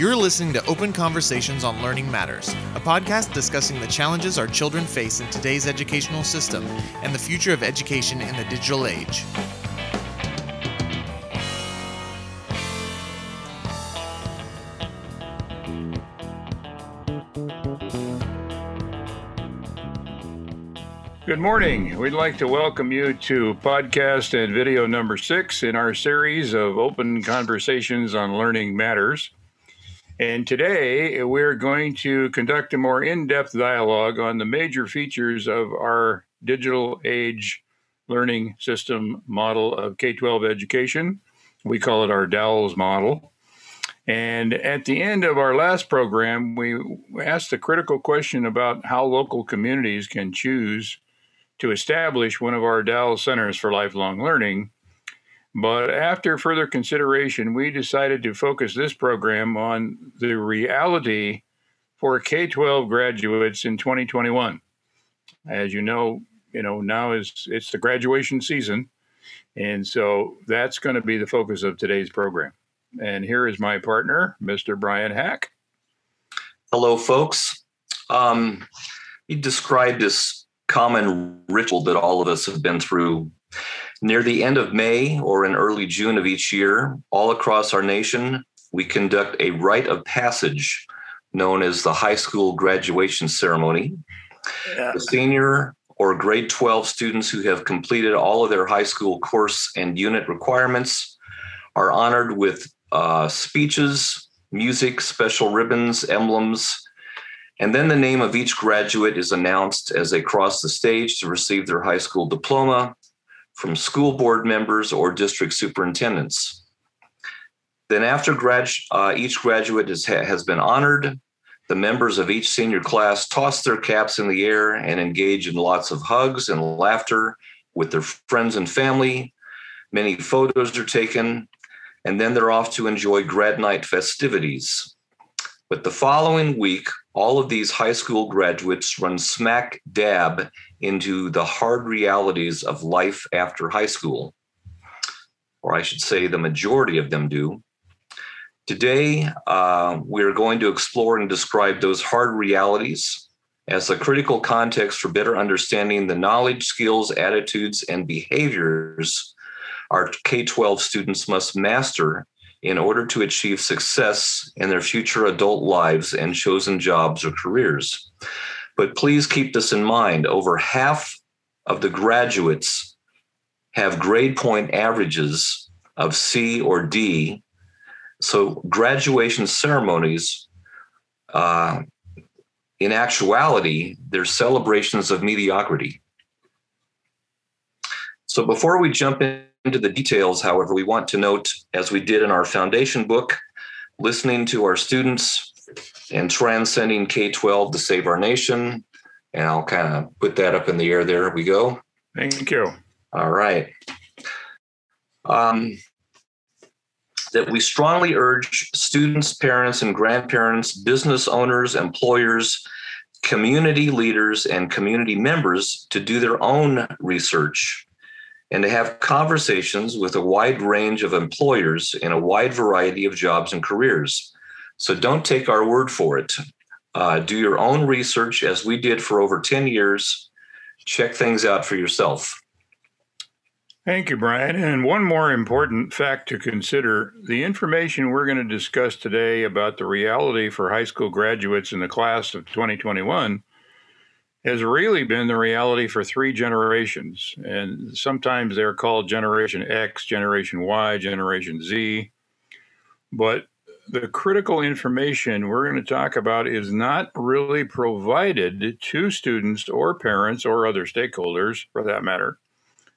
You're listening to Open Conversations on Learning Matters, a podcast discussing the challenges our children face in today's educational system and the future of education in the digital age. Good morning. We'd like to welcome you to podcast and video number six in our series of open conversations on learning matters. And today we're going to conduct a more in depth dialogue on the major features of our digital age learning system model of K 12 education. We call it our DOWLS model. And at the end of our last program, we asked the critical question about how local communities can choose to establish one of our DOWLS centers for lifelong learning. But after further consideration, we decided to focus this program on the reality for K 12 graduates in 2021. As you know, you know, now is it's the graduation season. And so that's going to be the focus of today's program. And here is my partner, Mr. Brian Hack. Hello, folks. Um, he described this common ritual that all of us have been through. Near the end of May or in early June of each year, all across our nation, we conduct a rite of passage known as the high school graduation ceremony. Yeah. The senior or grade 12 students who have completed all of their high school course and unit requirements are honored with uh, speeches, music, special ribbons, emblems, and then the name of each graduate is announced as they cross the stage to receive their high school diploma from school board members or district superintendents. Then, after grad, uh, each graduate has been honored, the members of each senior class toss their caps in the air and engage in lots of hugs and laughter with their friends and family. Many photos are taken, and then they're off to enjoy grad night festivities. But the following week, all of these high school graduates run smack dab into the hard realities of life after high school. Or I should say, the majority of them do. Today, uh, we're going to explore and describe those hard realities as a critical context for better understanding the knowledge, skills, attitudes, and behaviors our K 12 students must master in order to achieve success in their future adult lives and chosen jobs or careers. But please keep this in mind over half of the graduates have grade point averages of C or D. So, graduation ceremonies, uh, in actuality, they're celebrations of mediocrity. So, before we jump in, into the details, however, we want to note, as we did in our foundation book, listening to our students and transcending K 12 to save our nation. And I'll kind of put that up in the air. There we go. Thank you. All right. Um, that we strongly urge students, parents, and grandparents, business owners, employers, community leaders, and community members to do their own research and to have conversations with a wide range of employers in a wide variety of jobs and careers. So don't take our word for it. Uh, do your own research as we did for over 10 years. Check things out for yourself. Thank you, Brian. And one more important fact to consider the information we're going to discuss today about the reality for high school graduates in the class of 2021 has really been the reality for three generations. And sometimes they're called Generation X, Generation Y, Generation Z. But the critical information we're going to talk about is not really provided to students or parents or other stakeholders, for that matter,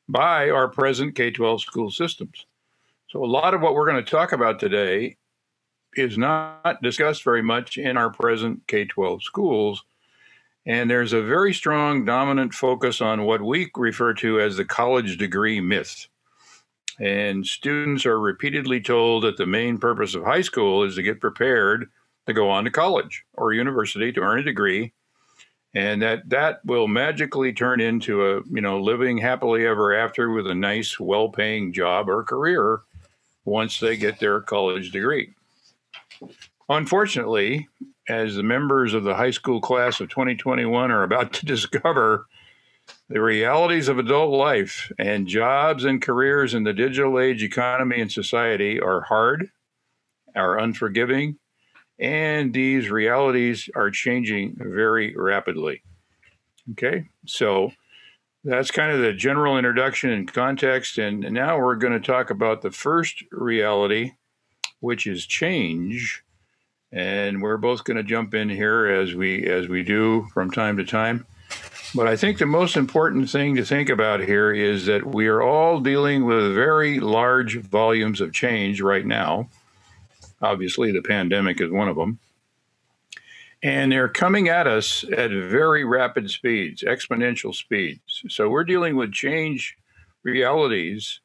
by our present K 12 school systems. So, a lot of what we're going to talk about today is not discussed very much in our present K 12 schools and there's a very strong dominant focus on what we refer to as the college degree myth. And students are repeatedly told that the main purpose of high school is to get prepared to go on to college or university to earn a degree and that that will magically turn into a you know living happily ever after with a nice well-paying job or career once they get their college degree Unfortunately, as the members of the high school class of 2021 are about to discover, the realities of adult life and jobs and careers in the digital age economy and society are hard, are unforgiving, and these realities are changing very rapidly. Okay, so that's kind of the general introduction and context. And now we're going to talk about the first reality, which is change. And we're both going to jump in here as we as we do from time to time. But I think the most important thing to think about here is that we are all dealing with very large volumes of change right now. Obviously, the pandemic is one of them. And they're coming at us at very rapid speeds, exponential speeds. So we're dealing with change realities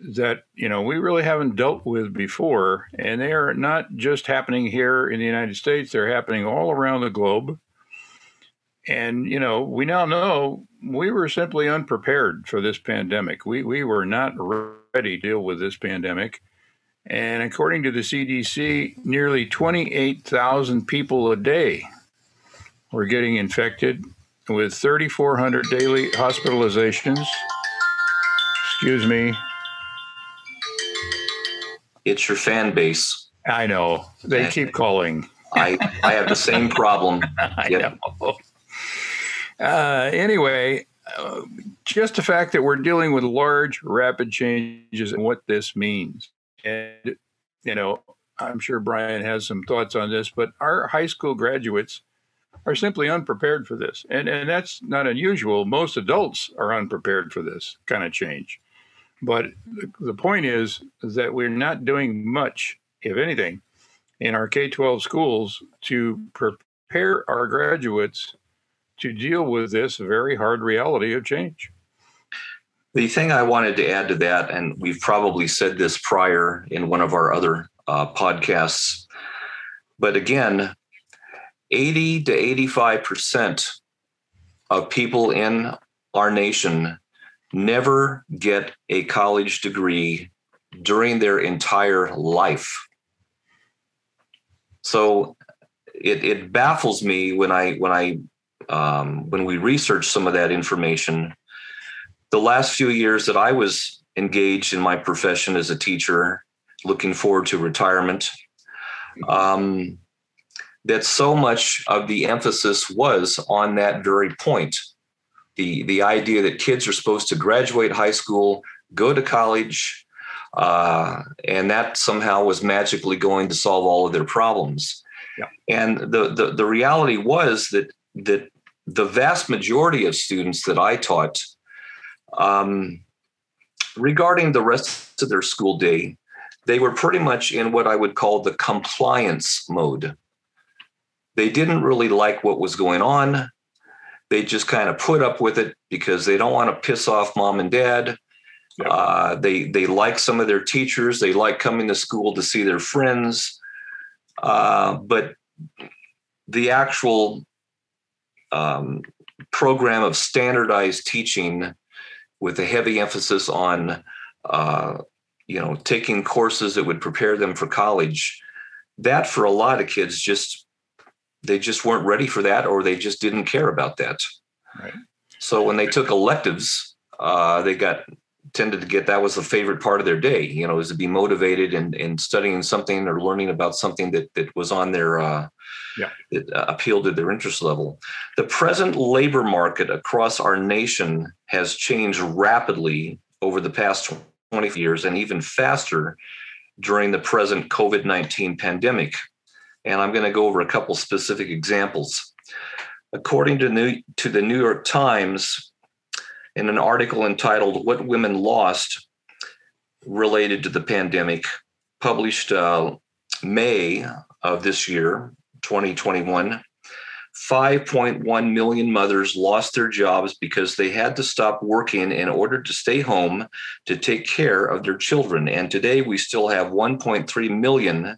that you know we really haven't dealt with before. And they are not just happening here in the United States. They're happening all around the globe. And you know we now know we were simply unprepared for this pandemic. We we were not ready to deal with this pandemic. And according to the CDC nearly 28,000 people a day were getting infected with 3400 daily hospitalizations. Excuse me it's your fan base I know they keep calling I I have the same problem I yep. know uh, anyway, uh, just the fact that we're dealing with large, rapid changes and what this means. And, you know, I'm sure Brian has some thoughts on this, but our high school graduates are simply unprepared for this. And, and that's not unusual. Most adults are unprepared for this kind of change. But the, point is, is that we're not doing much, if anything, in our K 12 schools to prepare our graduates to deal with this very hard reality of change. The thing I wanted to add to that, and we've probably said this prior in one of our other uh, podcasts, but again, 80 to 85% of people in our nation never get a college degree during their entire life. So it, it baffles me when I when I um, when we researched some of that information, the last few years that I was engaged in my profession as a teacher, looking forward to retirement, um, that so much of the emphasis was on that very point. The, the idea that kids are supposed to graduate high school, go to college, uh, and that somehow was magically going to solve all of their problems. Yeah. And the, the the reality was that that the vast majority of students that I taught, um, regarding the rest of their school day, they were pretty much in what I would call the compliance mode. They didn't really like what was going on. They just kind of put up with it because they don't want to piss off mom and dad. Uh, they they like some of their teachers. They like coming to school to see their friends. Uh, but the actual um, program of standardized teaching with a heavy emphasis on uh, you know taking courses that would prepare them for college that for a lot of kids just they just weren't ready for that or they just didn't care about that right. so when they took electives uh, they got tended to get that was the favorite part of their day you know is to be motivated and in, in studying something or learning about something that that was on their uh, yeah. that uh, appealed to their interest level the present labor market across our nation has changed rapidly over the past 20 years and even faster during the present covid-19 pandemic and i'm going to go over a couple specific examples according to, new, to the new york times in an article entitled What Women Lost related to the pandemic, published uh, May of this year, 2021. 5.1 million mothers lost their jobs because they had to stop working in order to stay home to take care of their children. And today we still have 1.3 million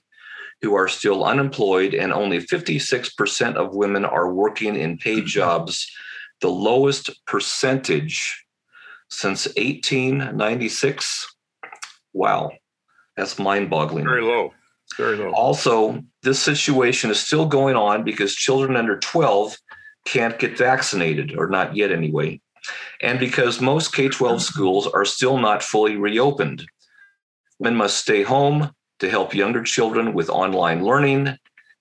who are still unemployed, and only 56% of women are working in paid mm-hmm. jobs the lowest percentage since 1896. Wow, that's mind boggling. Very low. Very low. Also, this situation is still going on because children under 12 can't get vaccinated, or not yet anyway, and because most K 12 mm-hmm. schools are still not fully reopened. Women must stay home to help younger children with online learning,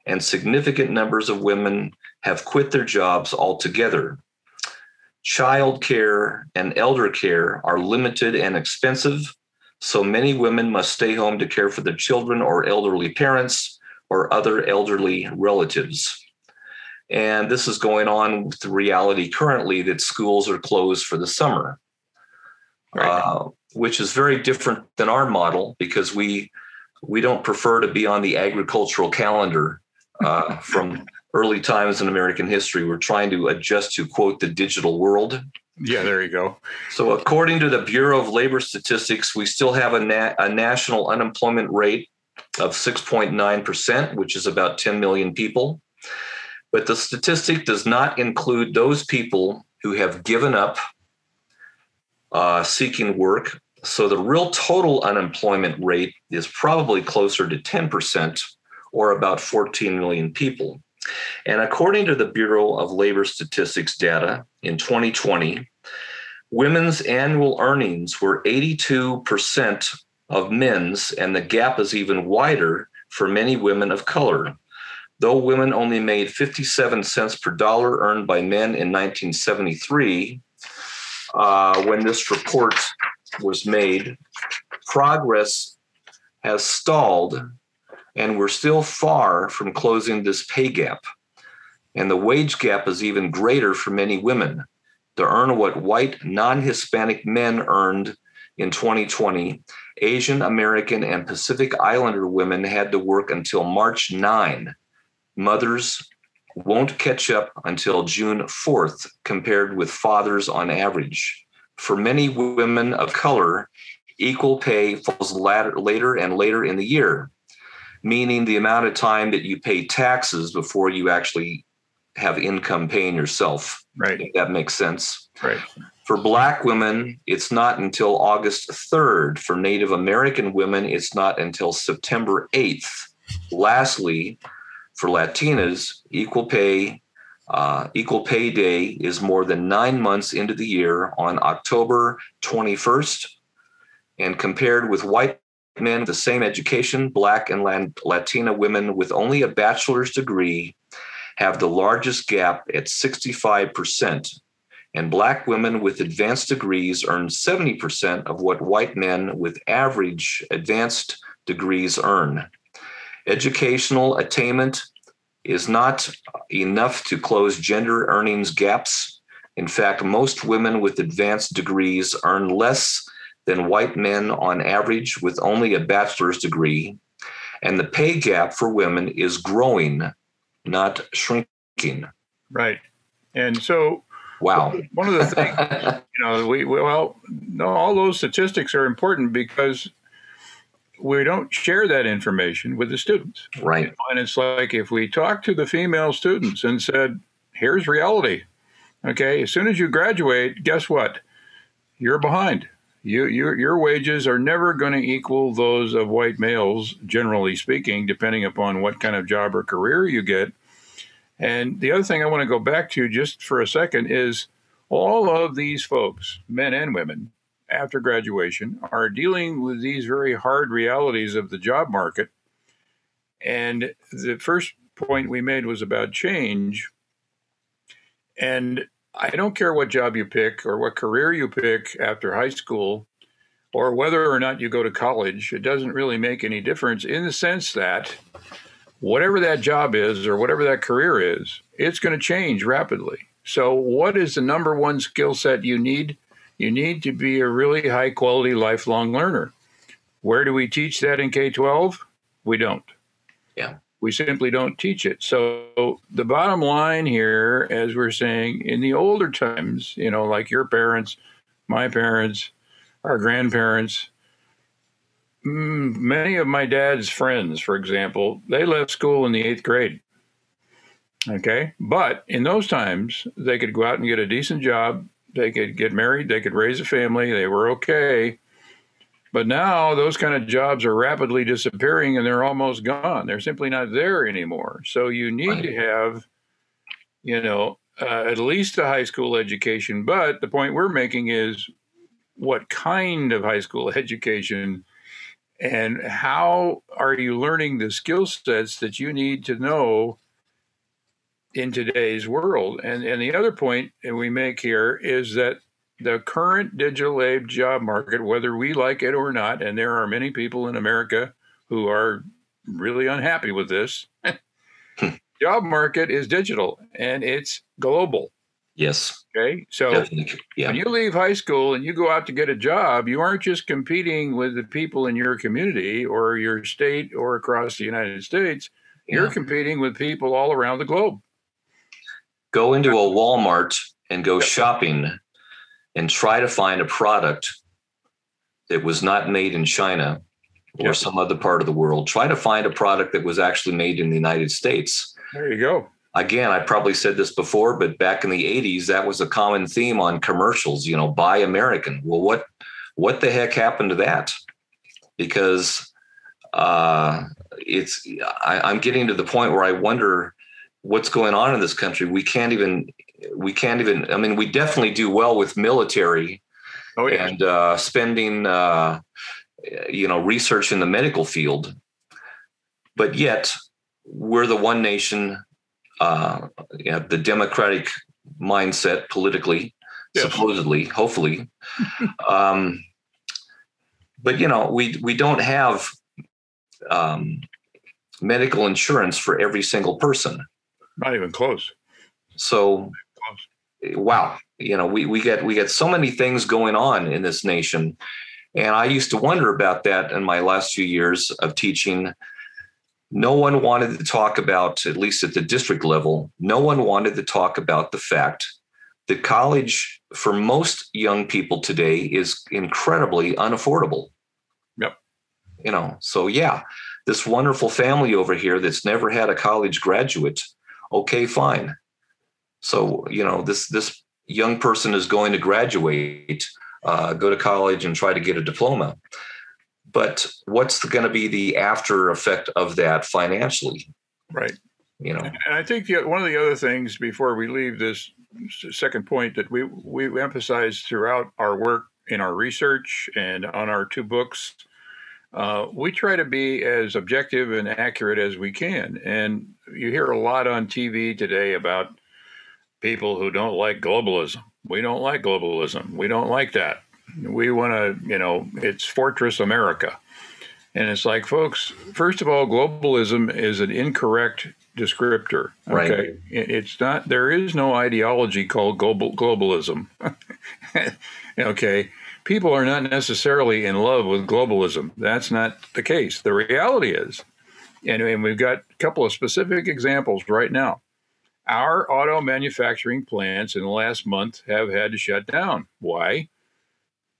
and significant numbers of women have quit their jobs altogether. Child care and elder care are limited and expensive, so many women must stay home to care for their children or elderly parents or other elderly relatives. And this is going on with the reality currently that schools are closed for the summer, Right. uh, which is very different than our model because we we don't prefer to be on the agricultural calendar uh, from early times in American history. We're trying to adjust to quote the digital world. yeah, there you go. So, according to the Bureau of Labor Statistics, we still have a, na- a national unemployment rate of 6.9%, which is about 10 million people. But the statistic does not include those people who have given up uh, seeking work. So, the real total unemployment rate is probably closer to 10% or about 14 million people. And according to the Bureau of Labor Statistics data in 2020, women's annual earnings were 82% of men's, and the gap is even wider for many women of color. Though women only made 57 cents per dollar earned by men in 1973, uh, when this report was made, progress has stalled, and we're still far from closing this pay gap. And the wage gap is even greater for many women. To earn what white, non Hispanic men earned in 2020, Asian American and Pacific Islander women had to work until March 9. Mothers won't catch up until June 4th, compared with fathers on average. For many women of color, equal pay falls later, later and later in the year, meaning the amount of time that you pay taxes before you actually have income paying yourself. Right. If that makes sense. Right. For Black women, it's not until August 3rd. For Native American women, it's not until September 8th. Lastly, for Latinas, equal pay uh, equal pay day is more than nine months into the year on October 21st. And compared with white men with the same education, Black and Latina women with only a bachelor's degree have the largest gap at 65%. And Black women with advanced degrees earn 70% of what white men with average advanced degrees earn. Educational attainment is not enough to close gender earnings gaps. In fact, most women with advanced degrees earn less than white men on average with only a bachelor's degree. And the pay gap for women is growing, not shrinking. Right. And so, Wow. one of the things, you know, we, we well, no, all those statistics are important because we don't share that information with the students. right. And it's like if we talk to the female students and said, here's reality. Okay, as soon as you graduate, guess what? You're behind. You, your, your wages are never going to equal those of white males, generally speaking, depending upon what kind of job or career you get. And the other thing I want to go back to just for a second is all of these folks, men and women, after graduation, are dealing with these very hard realities of the job market. And the first point we made was about change. And I don't care what job you pick or what career you pick after high school or whether or not you go to college, it doesn't really make any difference in the sense that whatever that job is or whatever that career is, it's going to change rapidly. So, what is the number one skill set you need? You need to be a really high quality lifelong learner. Where do we teach that in K 12? We don't. Yeah. We simply don't teach it. So, the bottom line here, as we're saying, in the older times, you know, like your parents, my parents, our grandparents, mm, many of my dad's friends, for example, they left school in the eighth grade. Okay. But in those times, they could go out and get a decent job. They could get married. They could raise a family. They were okay. But now those kind of jobs are rapidly disappearing and they're almost gone. They're simply not there anymore. So you need right. to have, you know, uh, at least a high school education. But the point we're making is what kind of high school education and how are you learning the skill sets that you need to know in today's world? And, and the other point we make here is that the current digital age job market, whether we like it or not, and there are many people in America who are really unhappy with this, hmm. job market is digital and it's global. Yes. Okay. So yeah. when you leave high school and you go out to get a job, you aren't just competing with the people in your community or your state or across the United States. Yeah. You're competing with people all around the globe. Go into a Walmart and go shopping and try to find a product that was not made in China or yep. some other part of the world. Try to find a product that was actually made in the United States. There you go. Again, I probably said this before, but back in the 80s, that was a common theme on commercials, you know, buy American. Well, what what the heck happened to that? Because uh, it's I, I'm getting to the point where I wonder what's going on in this country. We can't even we can't even. I mean, we definitely do well with military oh, yeah. and uh, spending, uh, you know, research in the medical field, but yet we're the one nation, uh, you know, the democratic mindset politically, yes. supposedly, hopefully. um, but you know, we we don't have um, medical insurance for every single person. Not even close. So wow, you know, we we get we get so many things going on in this nation. And I used to wonder about that in my last few years of teaching. No one wanted to talk about, at least at the district level, no one wanted to talk about the fact that college for most young people today is incredibly unaffordable. Yep. You know, so yeah, this wonderful family over here that's never had a college graduate, okay, fine. So you know this this young person is going to graduate, uh, go to college, and try to get a diploma. But what's going to be the after effect of that financially? Right. You know, and I think the, one of the other things before we leave this second point that we we emphasize throughout our work in our research and on our two books uh, we try to be as objective and accurate as we can. And you hear a lot on TV today about people who don't like globalism. We don't like globalism. We don't like that. We want to, you know, it's Fortress America. And it's like, folks, first of all, globalism is an incorrect descriptor. Okay. Right. It's not, there is no ideology called global, globalism. okay. People are not necessarily in love with globalism. That's not the case. The reality is, and, and we've got a couple of specific examples right now. Our auto manufacturing plants in the last month have had to shut down. Why?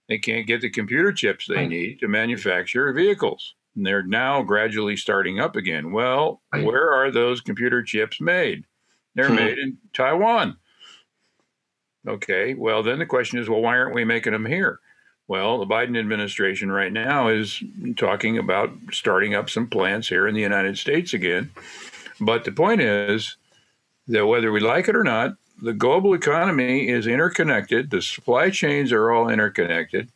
They can't get the computer chips they need to manufacture vehicles. And they're now gradually starting up again. Well, where are those computer chips made? They're hmm. made in Taiwan. Okay, well, then the question is well, why aren't we making them here? Well, the Biden administration right now is talking about starting up some plants here in the United States again. But the point is, that whether we like it or not, the global economy is interconnected. The supply chains are all interconnected.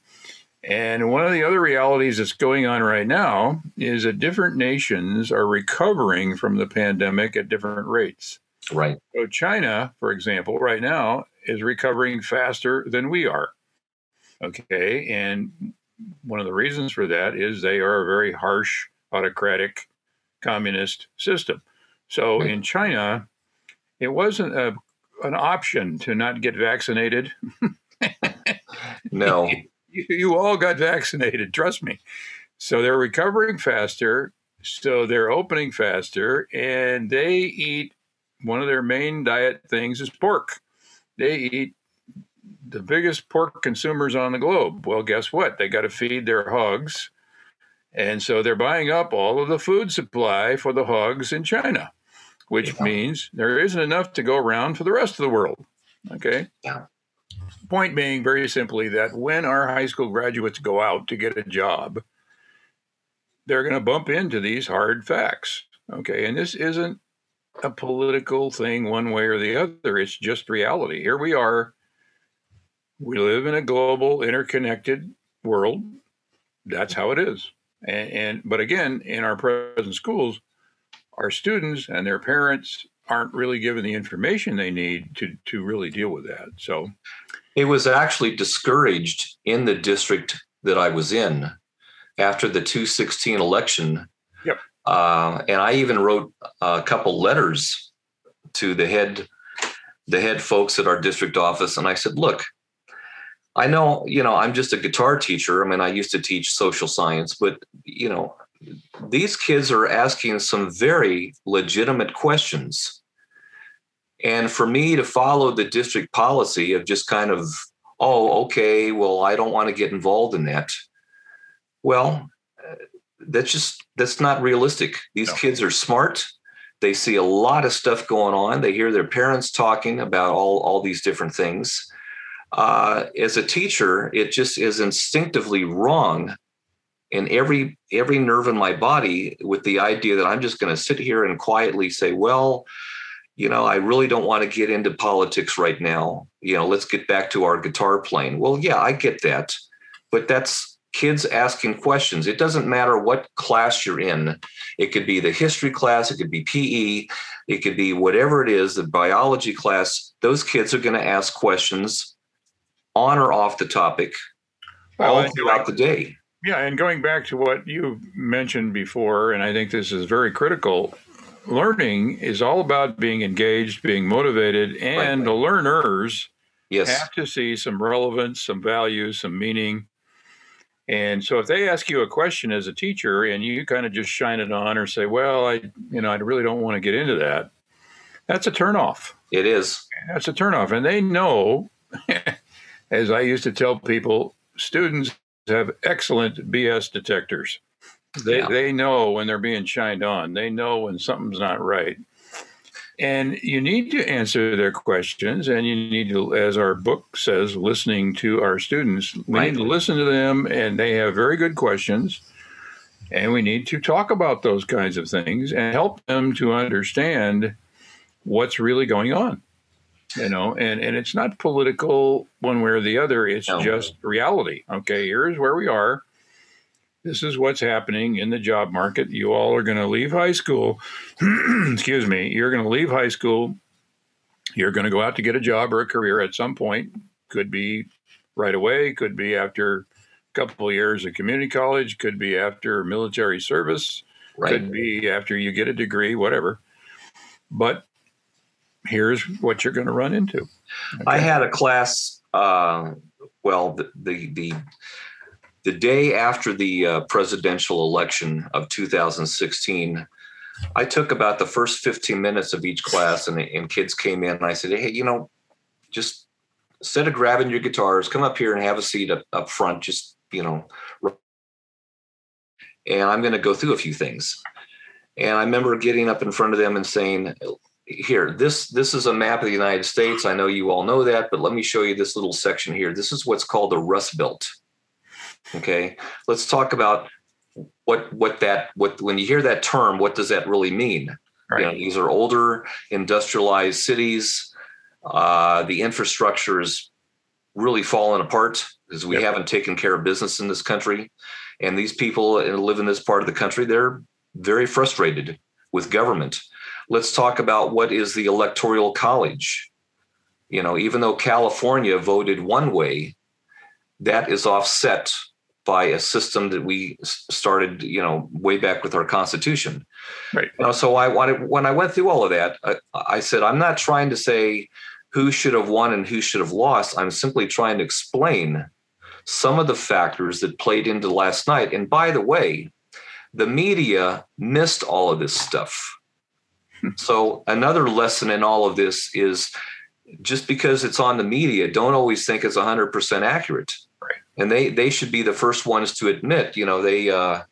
And one of the other realities that's going on right now is that different nations are recovering from the pandemic at different rates. Right. So, China, for example, right now is recovering faster than we are. Okay. And one of the reasons for that is they are a very harsh, autocratic, communist system. So, hmm. in China, it wasn't a, an option to not get vaccinated. no. You, you all got vaccinated, trust me. So they're recovering faster. So they're opening faster. And they eat one of their main diet things is pork. They eat the biggest pork consumers on the globe. Well, guess what? They got to feed their hogs. And so they're buying up all of the food supply for the hogs in China which yeah. means there isn't enough to go around for the rest of the world. Okay. Yeah. point being very simply that when our high school graduates go out to get a job, they're going to bump into these hard facts. Okay. And this isn't a political thing one way or the other, it's just reality. Here we are. We live in a global, interconnected world. That's how it is. And, and but again, in our present schools, our students and their parents aren't really given the information they need to to really deal with that. So it was actually discouraged in the district that I was in after the 216 election. Yep. Uh, and I even wrote a couple letters to the head the head folks at our district office and I said, "Look, I know, you know, I'm just a guitar teacher. I mean, I used to teach social science, but you know, these kids are asking some very legitimate questions. And for me to follow the district policy of just kind of, oh, okay, well, I don't want to get involved in that. Well, uh, that's just that's not realistic. These no. kids are smart. They see a lot of stuff going on. They hear their parents talking about all all these different things. Uh, as a teacher, it just is instinctively wrong in every every nerve in my body with the idea that I'm just going to sit here and quietly say, well, you know, I really don't want to get into politics right now. You know, let's get back to our guitar playing. Well, yeah, I get that. But that's kids asking questions. It doesn't matter what class you're in. It could be the history class, it could be PE, it could be whatever it is, the biology class. Those kids are going to ask questions on or off the topic well, all throughout the day. Yeah, and going back to what you mentioned before, and I think this is very critical learning is all about being engaged, being motivated, and right. the learners yes. have to see some relevance, some value, some meaning. And so if they ask you a question as a teacher and you kind of just shine it on or say, well, I, you know, I really don't want to get into that, that's a turnoff. It is. That's a turnoff. And they know, as I used to tell people, students have excellent BS detectors. They yeah. they know when they're being shined on. They know when something's not right. And you need to answer their questions, and you need to, as our book says, listening to our students. We right. need to listen to them, and they have very good questions. And we need to talk about those kinds of things and help them to understand what's really going on. You know, and, and it's not political one way or the other, it's no. just reality. Okay, here's where we are this is what's happening in the job market. You all are going to leave high school. excuse me. You're going to leave high school. You're going to go out to get a job or a career at some point. Could be right away, could be after a couple of years of community college, could be after military service, right. could be after you get a degree, whatever. But here's what you're going to run into. Okay. I had a class. Uh, well, the, the the the day after the uh, presidential election of 2016, I took about the first 15 minutes of each class, and, and kids came in, and I said, Hey, you know, just instead of grabbing your guitars, come up here and have a seat up, up front, just, you know, and I'm going to go through a few things. And I remember getting up in front of them and saying, here this this is a map of the united states i know you all know that but let me show you this little section here this is what's called the rust belt Okay, let's talk about what what that what when you hear that term, what does that really mean? Right. You know, these are older industrialized cities. Uh, the infrastructure is really falling apart because we yep. haven't taken care of business in this country. And these people live in this part of the country, they're very frustrated with government. Let's talk about what is the electoral college. You know, even though California voted one way, that is offset by a system that we started, you know, way back with our Constitution. Right. You know, so I wanted when I went through all of that, I, I said I'm not trying to say who should have won and who should have lost. I'm simply trying to explain some of the factors that played into last night. And by the way, the media missed all of this stuff. So another lesson in all of this is just because it's on the media, don't always think it's 100% accurate and they they should be the first ones to admit, you know, they uh,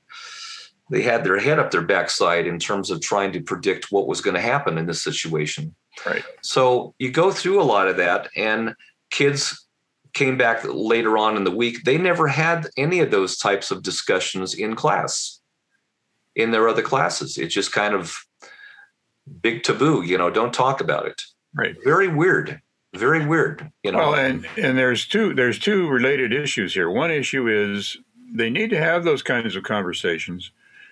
they had their head up their backside in terms of trying to predict what was going to happen in this situation. Right. So you go through a lot of that, and kids came back later on in the week, they never had any of those types of discussions in class, in their other classes. It's just kind of big taboo, you know, don't talk about it. Right. Very weird. Very weird. You know. Well, and and there's two there's two related issues here. One issue is they need to have those kinds of conversations.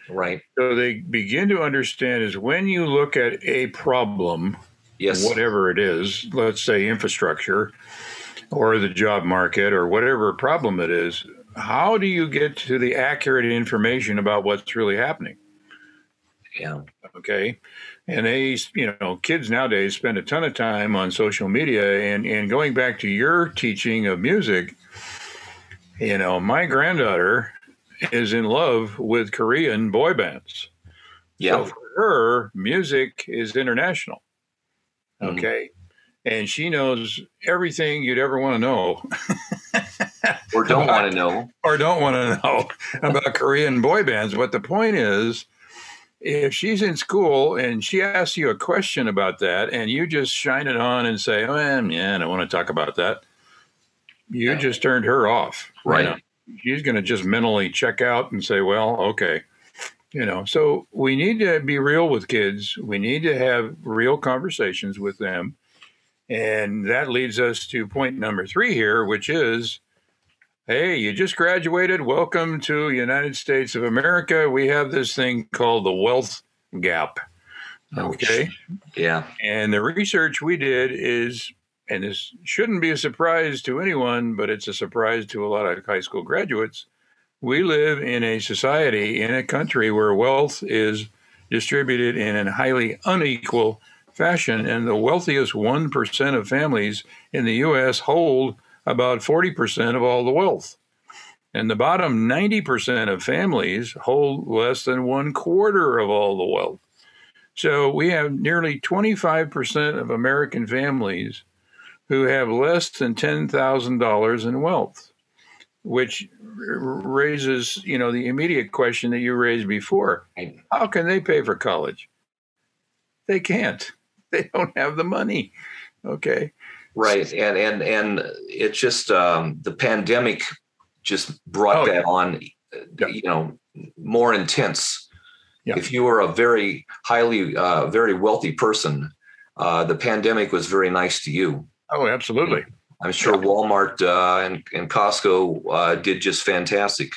Right. So they begin to understand is when you look at a problem, yes, whatever it is, let's say infrastructure or the job market or whatever problem it is, how do you get to the accurate information about what's really happening? Yeah. Okay. And they, you know, kids nowadays spend a ton of time on social media. And, and going back to your teaching of music, you know, my granddaughter is in love with Korean boy bands. Yeah. So for her, music is international. Mhm. Okay. And she knows everything you'd ever want to know or don't want to know. or don't want to know about Korean boy bands. But the point is, if she's in school and she asks you a question about that and you just shine it on and say, oh, man, yeah, I don't want to talk about that, you Yeah. just turned her off. you Right. know. She's going to just mentally check out and say, well, okay. You know, so we need to be real with kids. We need to have real conversations with them. And that leads us to point number three here, which is hey, you just graduated. Welcome to United States of America. We have this thing called the wealth gap. Oh, okay. Yeah. And the research we did is, and this shouldn't be a surprise to anyone, but it's a surprise to a lot of high school graduates. We live in a society, in a country where wealth is distributed in a highly unequal fashion. And the wealthiest 1% of families in the U.S. hold about 40% of all the wealth. And the bottom 90% of families hold less than one quarter of all the wealth. So we have nearly 25% of American families who have less than $10,000 in wealth, which raises, you know, the immediate question that you raised before. How can they pay for college? They can't. They don't have the money. Okay. Right. And and and it just um, the pandemic just brought Oh, that on, uh, Yeah. you know, more intense. Yeah. If you were a very highly, uh, very wealthy person, uh, the pandemic was very nice to you. Oh, absolutely. I'm sure Walmart uh, and, and Costco uh, did just fantastic.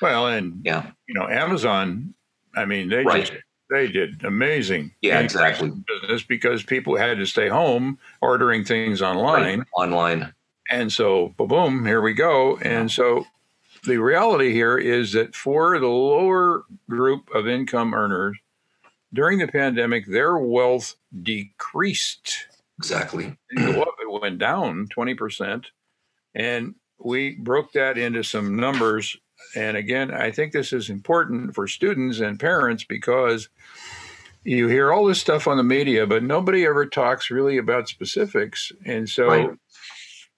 Well, and Yeah. you know, Amazon, I mean, they Right. just they did amazing. Yeah, exactly. Business because people had to stay home ordering things online. Right. Online. And so, boom, boom, here we go. And so, the reality here is that for the lower group of income earners during the pandemic, their wealth decreased. Exactly. It didn't go up, it went down 20%. And we broke that into some numbers. And again, I think this is important for students and parents because you hear all this stuff on the media, but nobody ever talks really about specifics. And so, Right.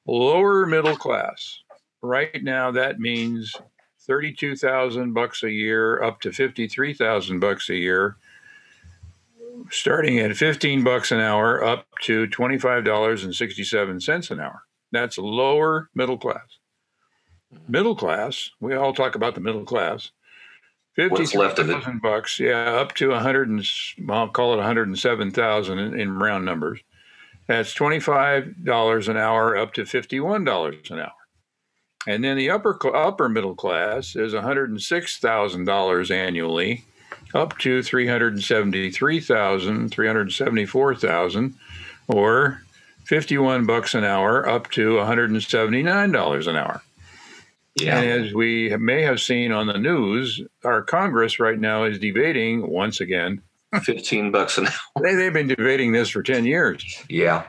lower middle class, right now, that means 32,000 bucks a year up to 53,000 bucks a year starting at 15 bucks an hour up to $25.67 an hour. That's lower middle class. Middle class, we all talk about the middle class. What's left of it? 50,000 bucks, yeah, up to 100 and s- I'll call it 107,000 in, in round numbers. That's $25 an hour up to $51 an hour. And then the upper upper middle class is $106,000 annually up to 373,000, 374,000 or 51 bucks an hour up to $179 an hour. Yeah. And as we may have seen on the news, our Congress right now is debating once again. 15 bucks an hour. They, they've been debating this for 10 years. Yeah.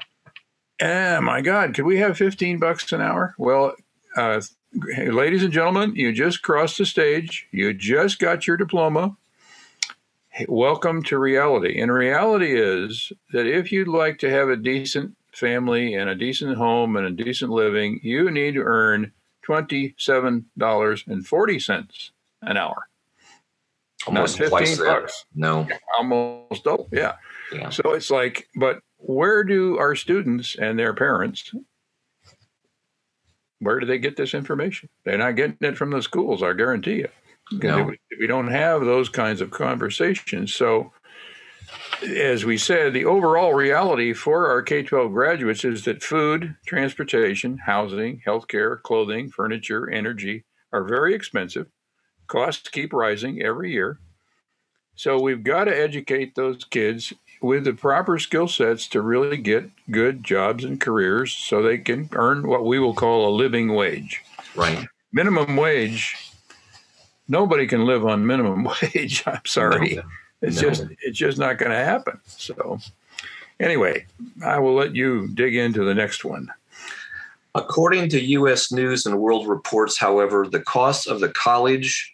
Oh my God, could we have 15 bucks an hour? Well, uh, ladies and gentlemen, you just crossed the stage. You just got your diploma. Hey, welcome to reality. And reality is that if you'd like to have a decent family and a decent home and a decent living, you need to earn $27.40 an hour. Almost twice 15 that. bucks. No. Almost double. Yeah. Yeah. So it's like, but where do our students and their parents where do they get this information? They're not getting it from the schools, I guarantee you. No. We don't have those kinds of conversations. So, as we said, the overall reality for our K 12 graduates is that food, transportation, housing, healthcare, clothing, furniture, energy are very expensive. Costs keep rising every year. So, we've got to educate those kids with the proper skill sets to really get good jobs and careers so they can earn what we will call a living wage. Right. Minimum wage, nobody can live on minimum wage. I'm sorry. No, it's no. just it's just not going to happen. So anyway, I will let you dig into the next one. According to US News and World Reports, however, the cost of the college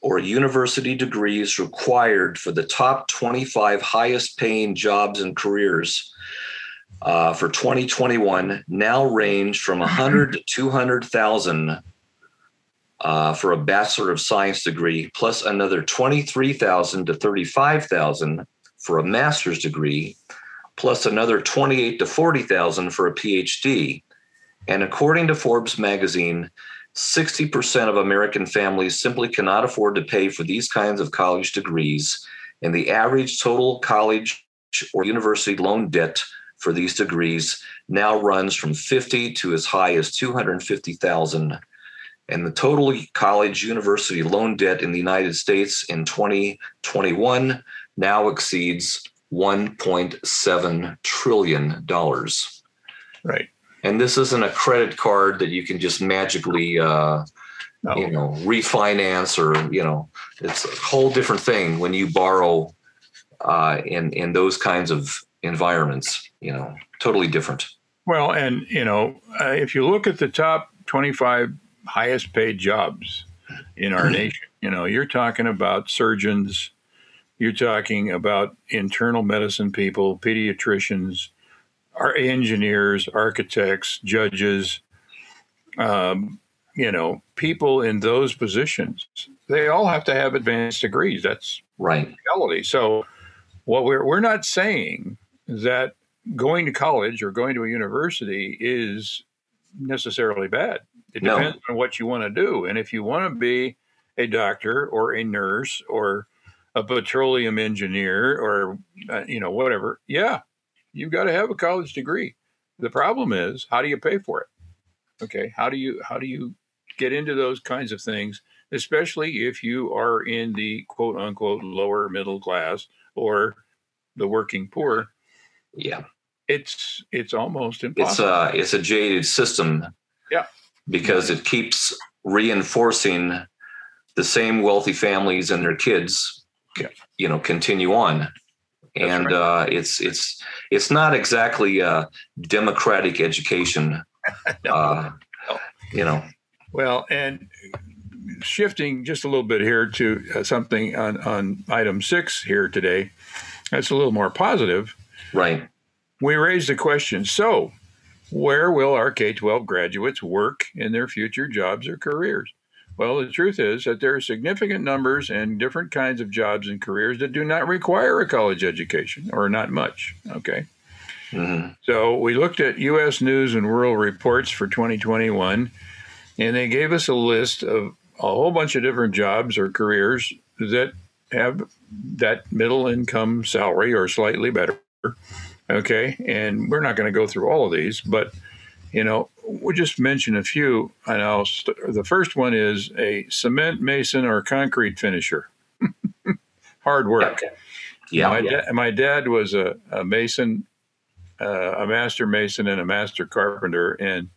or university degrees required for the top 25 highest paying jobs and careers uh, for 2021 now range from 100 to 200,000 uh, for a bachelor of science degree, plus another 23,000 to 35,000 for a master's degree, plus another 28 to 40,000 for a PhD. And according to Forbes magazine, 60% of American families simply cannot afford to pay for these kinds of college degrees, and the average total college or university loan debt for these degrees now runs from 50 to as high as 250,000 and the total college university loan debt in the United States in 2021 now exceeds 1.7 trillion dollars. Right and this isn't a credit card that you can just magically uh, no. you know refinance or you know it's a whole different thing when you borrow uh, in in those kinds of environments you know totally different well and you know uh, if you look at the top 25 highest paid jobs in our nation you know you're talking about surgeons you're talking about internal medicine people pediatricians our engineers, architects, judges, um, you know, people in those positions, they all have to have advanced degrees. That's right reality. So, what we're we're not saying that going to college or going to a university is necessarily bad. It no. depends on what you want to do, and if you want to be a doctor or a nurse or a petroleum engineer or uh, you know whatever, yeah, you've got to have a college degree. The problem is, how do you pay for it? Okay, how do you how do you get into those kinds of things, especially if you are in the quote unquote lower middle class or the working poor? Yeah, it's it's almost impossible. It's a it's a jaded system. Yeah, because it keeps reinforcing the same wealthy families and their kids. Yeah. You know, continue on and right. uh, it's it's it's not exactly a democratic education. no. uh, no. You know. Well, and shifting just a little bit here to uh, something on on item six here today. That's a little more positive. Right. We raised the question. So, where will our K twelve graduates work in their future jobs or careers? Well, the truth is that there are significant numbers and different kinds of jobs and careers that do not require a college education or not much. Okay. Mm-hmm. So we looked at U.S. News and World Reports for 2021, and they gave us a list of a whole bunch of different jobs or careers that have that middle income salary or slightly better. Okay. And we're not going to go through all of these, but you know, we'll just mention a few. And I'll st- the first one is a cement mason or concrete finisher. Hard work. Yeah. My, yeah. Da- my dad was a, a mason, uh, a master mason, and a master carpenter, and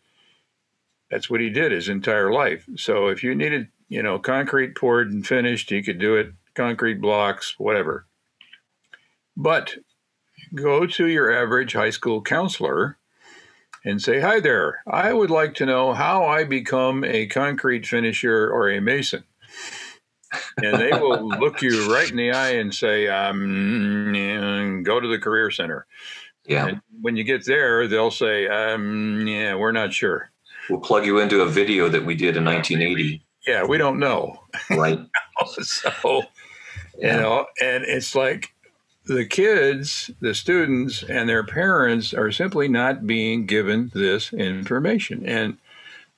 that's what he did his entire life. So if you needed, you know, concrete poured and finished, he could do it. Concrete blocks, whatever. But go to your average high school counselor and say, Hi there, I would like to know how I become a concrete finisher or a mason. and they will look you right in the eye and say, um, Go to the Career Center. Yeah. And when you get there, they'll say, um, Yeah, we're not sure. We'll plug you into a video that we did in 1980. Yeah, we don't know. Right. so, yeah. you know, and it's like, the kids, the students, and their parents are simply not being given this information. And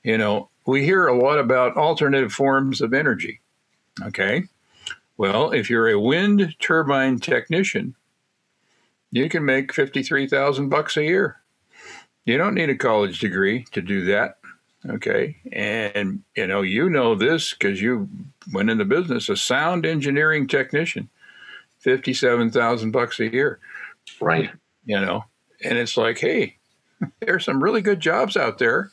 You know, we hear a lot about alternative forms of energy. Okay. Well, if you're a wind turbine technician, you can make 53,000 bucks a year. You don't need a college degree to do that. Okay. And, you know, you know this because you went into the business, a sound engineering technician, 57,000 bucks a year. Right. You know, and it's like, hey, there's some really good jobs out there.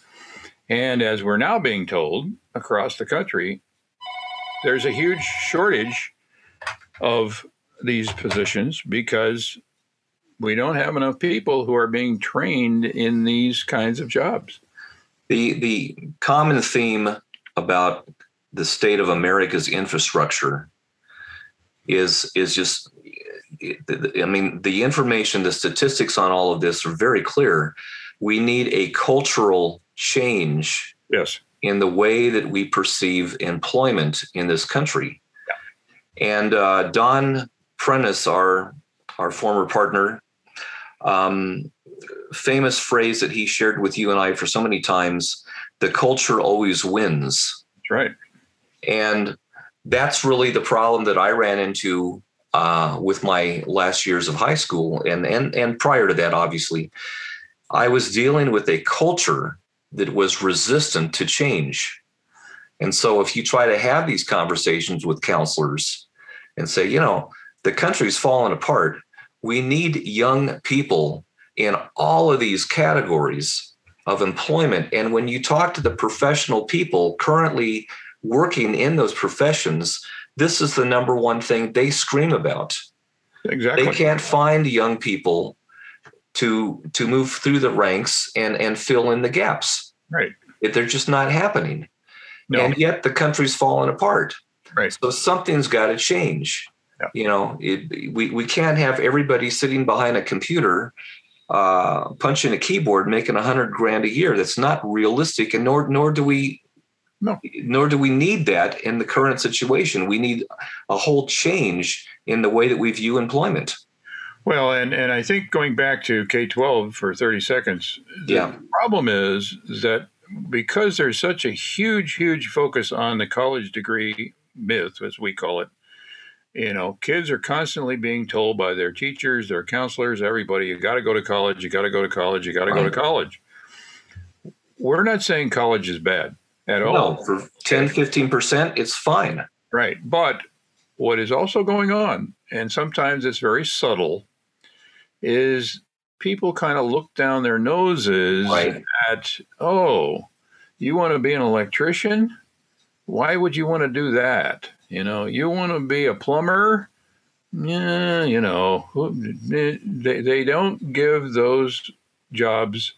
And as we're now being told across the country, there's a huge shortage of these positions because we don't have enough people who are being trained in these kinds of jobs. The the common theme about the state of America's infrastructure is is just I mean the information the statistics on all of this are very clear. We need a cultural change yes in the way that we perceive employment in this country. Yeah. And uh, Don Prentice, our our former partner, um, famous phrase that he shared with you and I for so many times: "The culture always wins." That's right. And that's really the problem that I ran into uh, with my last years of high school, and and and prior to that, obviously, I was dealing with a culture that was resistant to change. And so, if you try to have these conversations with counselors and say, you know, the country's falling apart, we need young people in all of these categories of employment. And when you talk to the professional people currently working in those professions, this is the number one thing they scream about. Exactly. They can't find young people to to move through the ranks and and fill in the gaps. Right. They're just not happening. No. And yet the country's falling apart. Right. So something's got to change. Yeah. You know, it, we we can't have everybody sitting behind a computer uh, punching a keyboard making a hundred grand a year. That's not realistic, and nor nor do we no. nor do we need that in the current situation. We need a whole change in the way that we view employment. Well, and, and I think going back to K 12 for 30 seconds, the Yeah. problem is, is that because there's such a huge, huge focus on the college degree myth, as we call it, you know, kids are constantly being told by their teachers, their counselors, everybody, you got to go to college, you got to go to college, you got to go to college. We're not saying college is bad at all. No, for 10, 15%, it's fine. Right. But what is also going on, and sometimes it's very subtle, is people kind of look down their noses Right. at, oh, you want to be an electrician? Why would you want to do that? You know, you want to be a plumber? Yeah, you know, eh, they, they don't give those jobs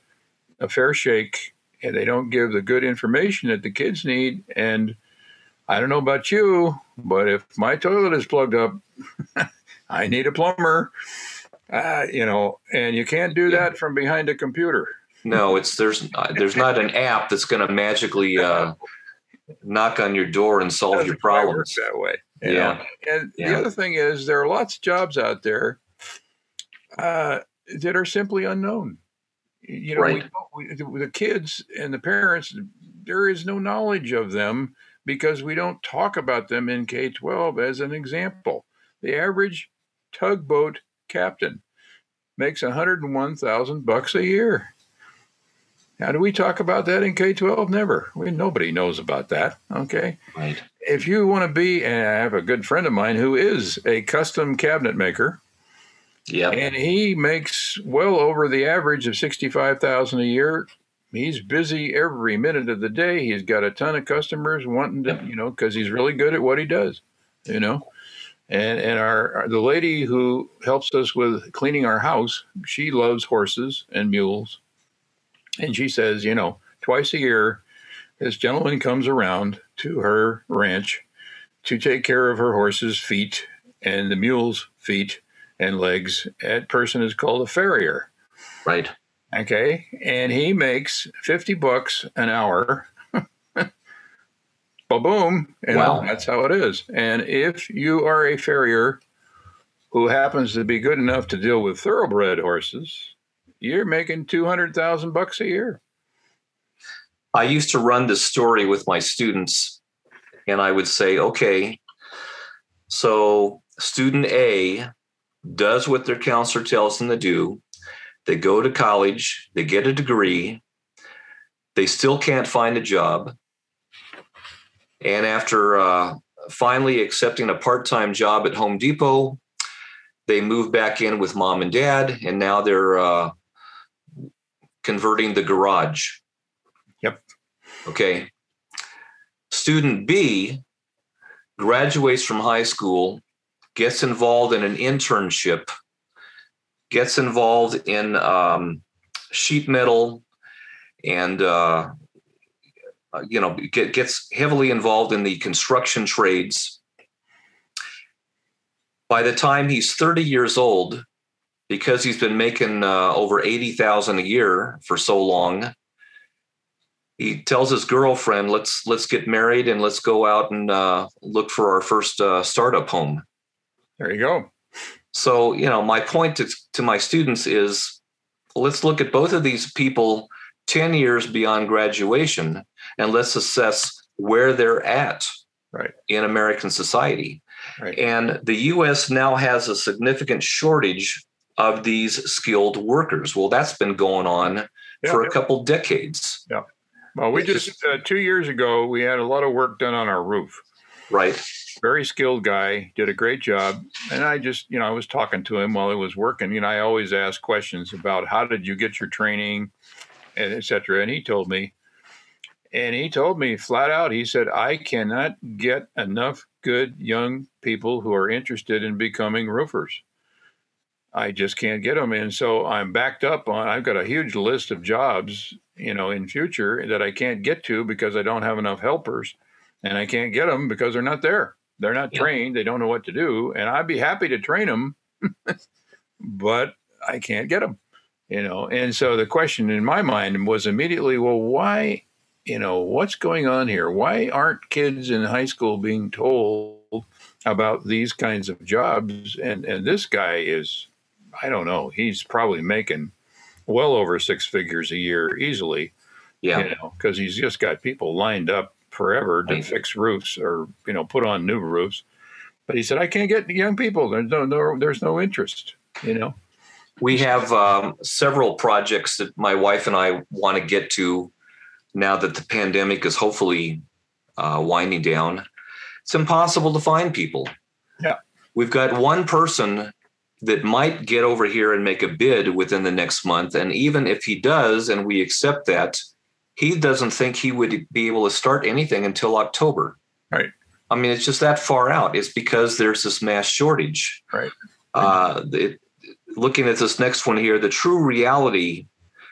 a fair shake and they don't give the good information that the kids need. And I don't know about you, but if my toilet is plugged up, I need a plumber. Uh, you know, and you can't do that from behind a computer. No, it's there's uh, there's not an app that's going to magically uh, knock on your door and solve your Doesn't quite work problems. that way. you Yeah. know? And Yeah. the other thing is, there are lots of jobs out there uh, that are simply unknown. You know, Right. we, we, the kids and the parents, there is no knowledge of them because we don't talk about them in K 12 as an example. The average tugboat captain makes 101,000 bucks a year. How do we talk about that in K 12? Never. We, nobody knows about that. Okay Right. if you want to be, and I have a good friend of mine who is a custom cabinet maker, Yeah. and he makes well over the average of sixty-five thousand a year. He's busy every minute of the day. He's got a ton of customers wanting to, you know, because he's really good at what he does, you know. And and our, our the lady who helps us with cleaning our house, she loves horses and mules, and she says, you know, twice a year, this gentleman comes around to her ranch to take care of her horse's feet and the mule's feet and legs. That person is called a farrier. Right. Okay. And he makes 50 bucks an hour. Ba boom. And Wow. that's how it is. And if you are a farrier who happens to be good enough to deal with thoroughbred horses, you're making 200,000 bucks a year. I used to run this story with my students, and I would say, okay, so student A does what their counselor tells them to do. They go to college, they get a degree, they still can't find a job. And after uh, finally accepting a part time job at Home Depot, they move back in with mom and dad, and now they're uh, converting the garage. Yep. Okay. Student B graduates from high school, gets involved in an internship, gets involved in um, sheet metal, and uh, you know get, gets heavily involved in the construction trades. By the time he's 30 years old, because he's been making uh, over 80,000 a year for so long, he tells his girlfriend, "Let's let's get married and let's go out and uh, look for our first uh, startup home." There you go. So you know, my point to, to my students is, let's look at both of these people ten years beyond graduation, and let's assess where they're at right. in American society. Right. And the U.S. now has a significant shortage of these skilled workers. Well, that's been going on Yeah, for yeah. a couple decades, Yeah. Well, we just uh, two years ago we had a lot of work done on our roof. right? Very skilled guy, did a great job, and I just you know I was talking to him while he was working. You know, I always ask questions about how did you get your training, and et cetera. And he told me, and he told me flat out, he said, I cannot get enough good young people who are interested in becoming roofers. I just can't get them. And so I'm backed up on, I've got a huge list of jobs, you know, in future that I can't get to because I don't have enough helpers and I can't get them because they're not there. They're not Yeah. trained. They don't know what to do. And I'd be happy to train them, but I can't get them, you know. And so the question in my mind was immediately, well, why, you know, what's going on here? Why aren't kids in high school being told about these kinds of jobs? And and this guy is, I don't know, he's probably making well over six figures a year easily Yeah. you know, because he's just got people lined up forever to fix roofs or you know put on new roofs. But he said, I can't get young people. There's no, no there's no interest. You know, We have um, several projects that my wife and I want to get to now that the pandemic is hopefully uh, winding down. It's impossible to find people. Yeah. We've got one person that might get over here and make a bid within the next month. And even if he does, and we accept that, he doesn't think he would be able to start anything until October. Right. I mean, it's just that far out. It's because there's this mass shortage. Right. Uh, it, looking at this next one here, the true reality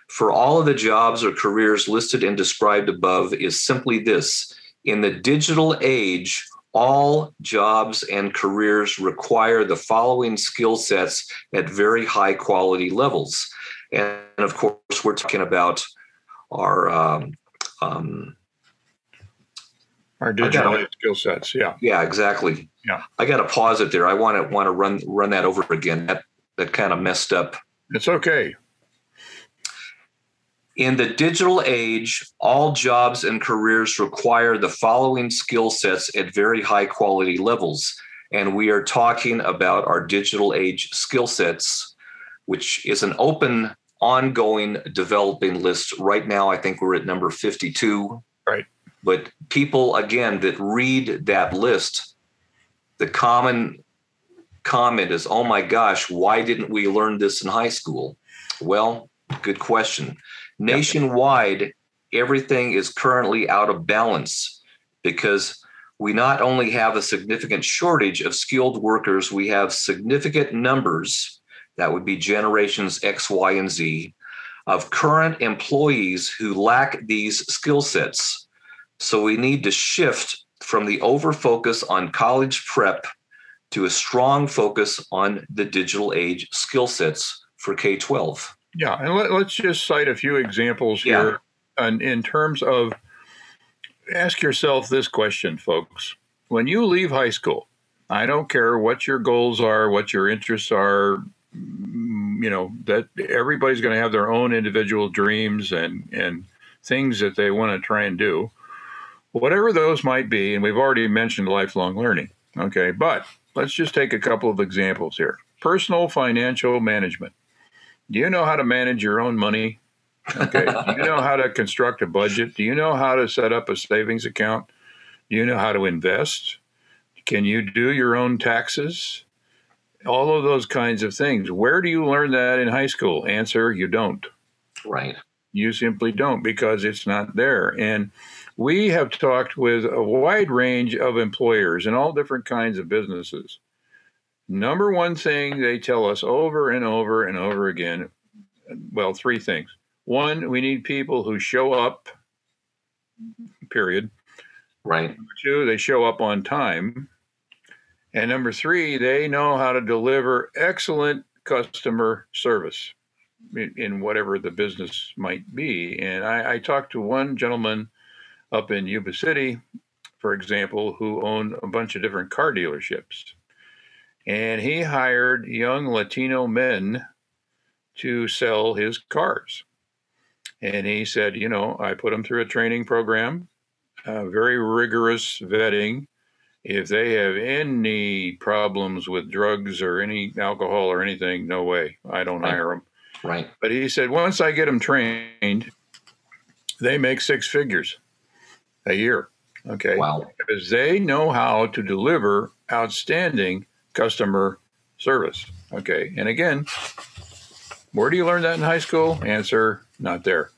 for all of the jobs or careers listed and described above is simply this in the digital age, all jobs and careers require the following skill sets at very high quality levels. And of course, we're talking about our um, um, our digital skill sets. Yeah, Yeah, exactly. Yeah. I got to pause it there. I want to want to run run that over again. That that kind of messed up. it's okay. In the digital age, all jobs and careers require the following skill sets at very high quality levels. And we are talking about our digital age skill sets, which is an open, ongoing, developing list. Right now, I think we're at number 52. Right. But people, again, that read that list, the common comment is, oh my gosh, why didn't we learn this in high school? Well, good question. Nationwide, everything is currently out of balance because we not only have a significant shortage of skilled workers, we have significant numbers, that would be generations X, Y, and Z, of current employees who lack these skill sets. So we need to shift from the over focus on college prep to a strong focus on the digital age skill sets for K 12. Yeah, and let, let's just cite a few examples Yeah. here. And in terms of, ask yourself this question, folks: When you leave high school, I don't care what your goals are, what your interests are. You know that everybody's going to have their own individual dreams and and things that they want to try and do, whatever those might be. And we've already mentioned lifelong learning. Okay, but let's just take a couple of examples here. Personal financial management. Do you know how to manage your own money? Okay. Do you know how to construct a budget? Do you know how to set up a savings account? Do you know how to invest? Can you do your own taxes? All of those kinds of things. Where do you learn that in high school? Answer you don't. Right. You simply don't because it's not there. And we have talked with a wide range of employers in all different kinds of businesses. Number one thing they tell us over and over and over again well, three things. One, we need people who show up, period. Right. Number two, they show up on time. And number three, they know how to deliver excellent customer service in, in whatever the business might be. And I, I, talked to one gentleman up in Yuba City, for example, who owned a bunch of different car dealerships. And he hired young Latino men to sell his cars. And he said, you know, I put them through a training program, very rigorous vetting. If they have any problems with drugs or any alcohol or anything, no way, I don't right. hire them. Right. But he said, once I get them trained, they make six figures a year. Okay. Wow. Because they know how to deliver outstanding customer service. Okay. And again, where do you learn that in high school? Answer not there.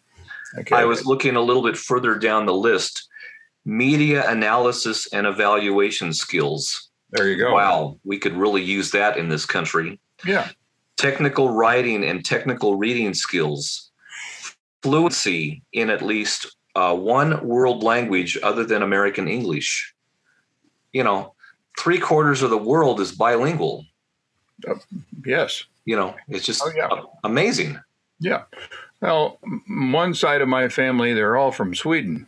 Okay. I was looking a little bit further down the list media analysis and evaluation skills. There you go. Wow. We could really use that in this country. Yeah. Technical writing and technical reading skills. Fluency in at least uh, one world language other than American English. You know, three quarters of the world is bilingual. Uh, yes. You know, it's just oh, yeah. amazing. Yeah. Well, one side of my family, they're all from Sweden.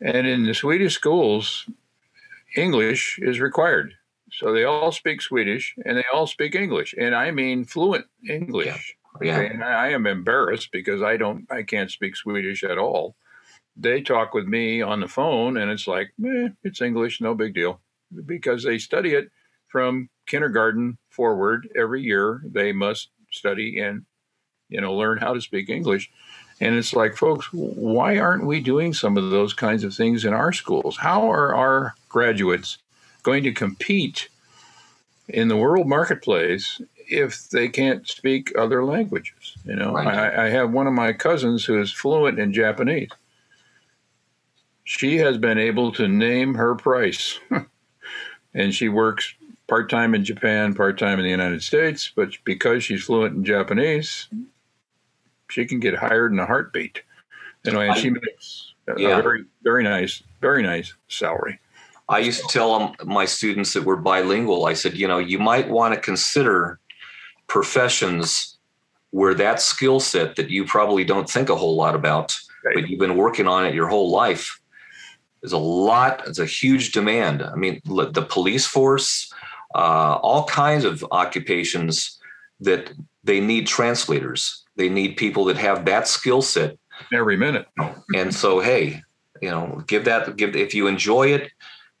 And in the Swedish schools, English is required. So they all speak Swedish and they all speak English. And I mean fluent English. Yeah. Okay? And I am embarrassed because I don't I can't speak Swedish at all. They talk with me on the phone and it's like, eh, it's English, no big deal. Because they study it from kindergarten forward every year. They must study and you know, learn how to speak English. And it's like, folks, why aren't we doing some of those kinds of things in our schools? How are our graduates going to compete in the world marketplace if they can't speak other languages? You know, right. I, I have one of my cousins who is fluent in Japanese. She has been able to name her price, and she works part time in Japan, part time in the United States. But because she's fluent in Japanese, she can get hired in a heartbeat. You know, and she makes a, yeah. a very, very nice, very nice salary. I used to tell my students that were bilingual. I said, you know, you might want to consider professions where that skill set that you probably don't think a whole lot about, right. but you've been working on it your whole life. There's a lot. It's a huge demand. I mean, the police force, uh, all kinds of occupations that they need translators. They need people that have that skill set every minute. And so, hey, you know, give that give if you enjoy it,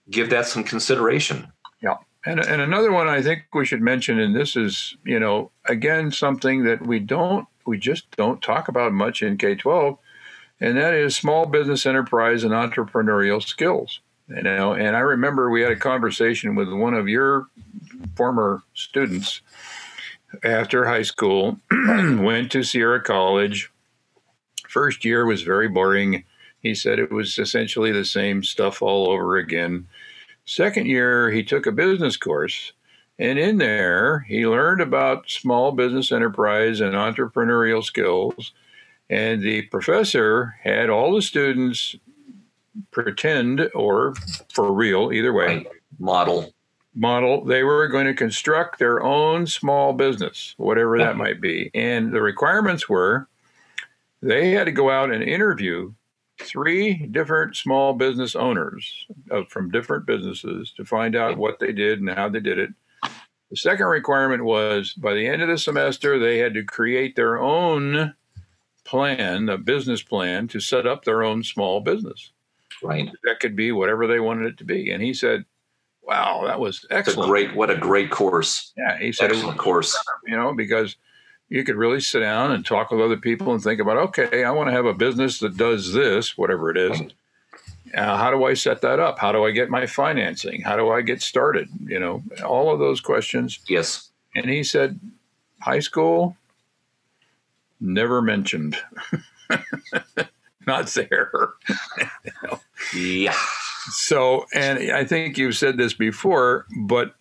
give that some consideration. Yeah. And, and another one I think we should mention, and this is, you know, again, something that we don't, we just don't talk about much in K 12, and that is small business enterprise and entrepreneurial skills. You know, and I remember we had a conversation with one of your former students after high school, went to Sierra College. First year was very boring. He said it was essentially the same stuff all over again. Second year, he took a business course. And in there, he learned about small business enterprise and entrepreneurial skills. And the professor had all the students pretend or for real, either way, model model, they were going to construct their own small business, whatever that uh-huh. might be. And the requirements were they had to go out and interview three different small business owners of, from different businesses to find out what they did and how they did it. The second requirement was by the end of the semester, they had to create their own plan, a business plan to set up their own small business. Right. That could be whatever they wanted it to be. And he said, Wow, that was excellent. a great, what a great course. Yeah, he said, excellent course. You know, because you could really sit down and talk with other people and think about, okay, I want to have a business that does this, whatever it is. Uh, how do I set that up? How do I get my financing? How do I get started? You know, all of those questions. Yes. And he said, high school, never mentioned. Not there. you know? Yeah. So, and I think you've said this before, but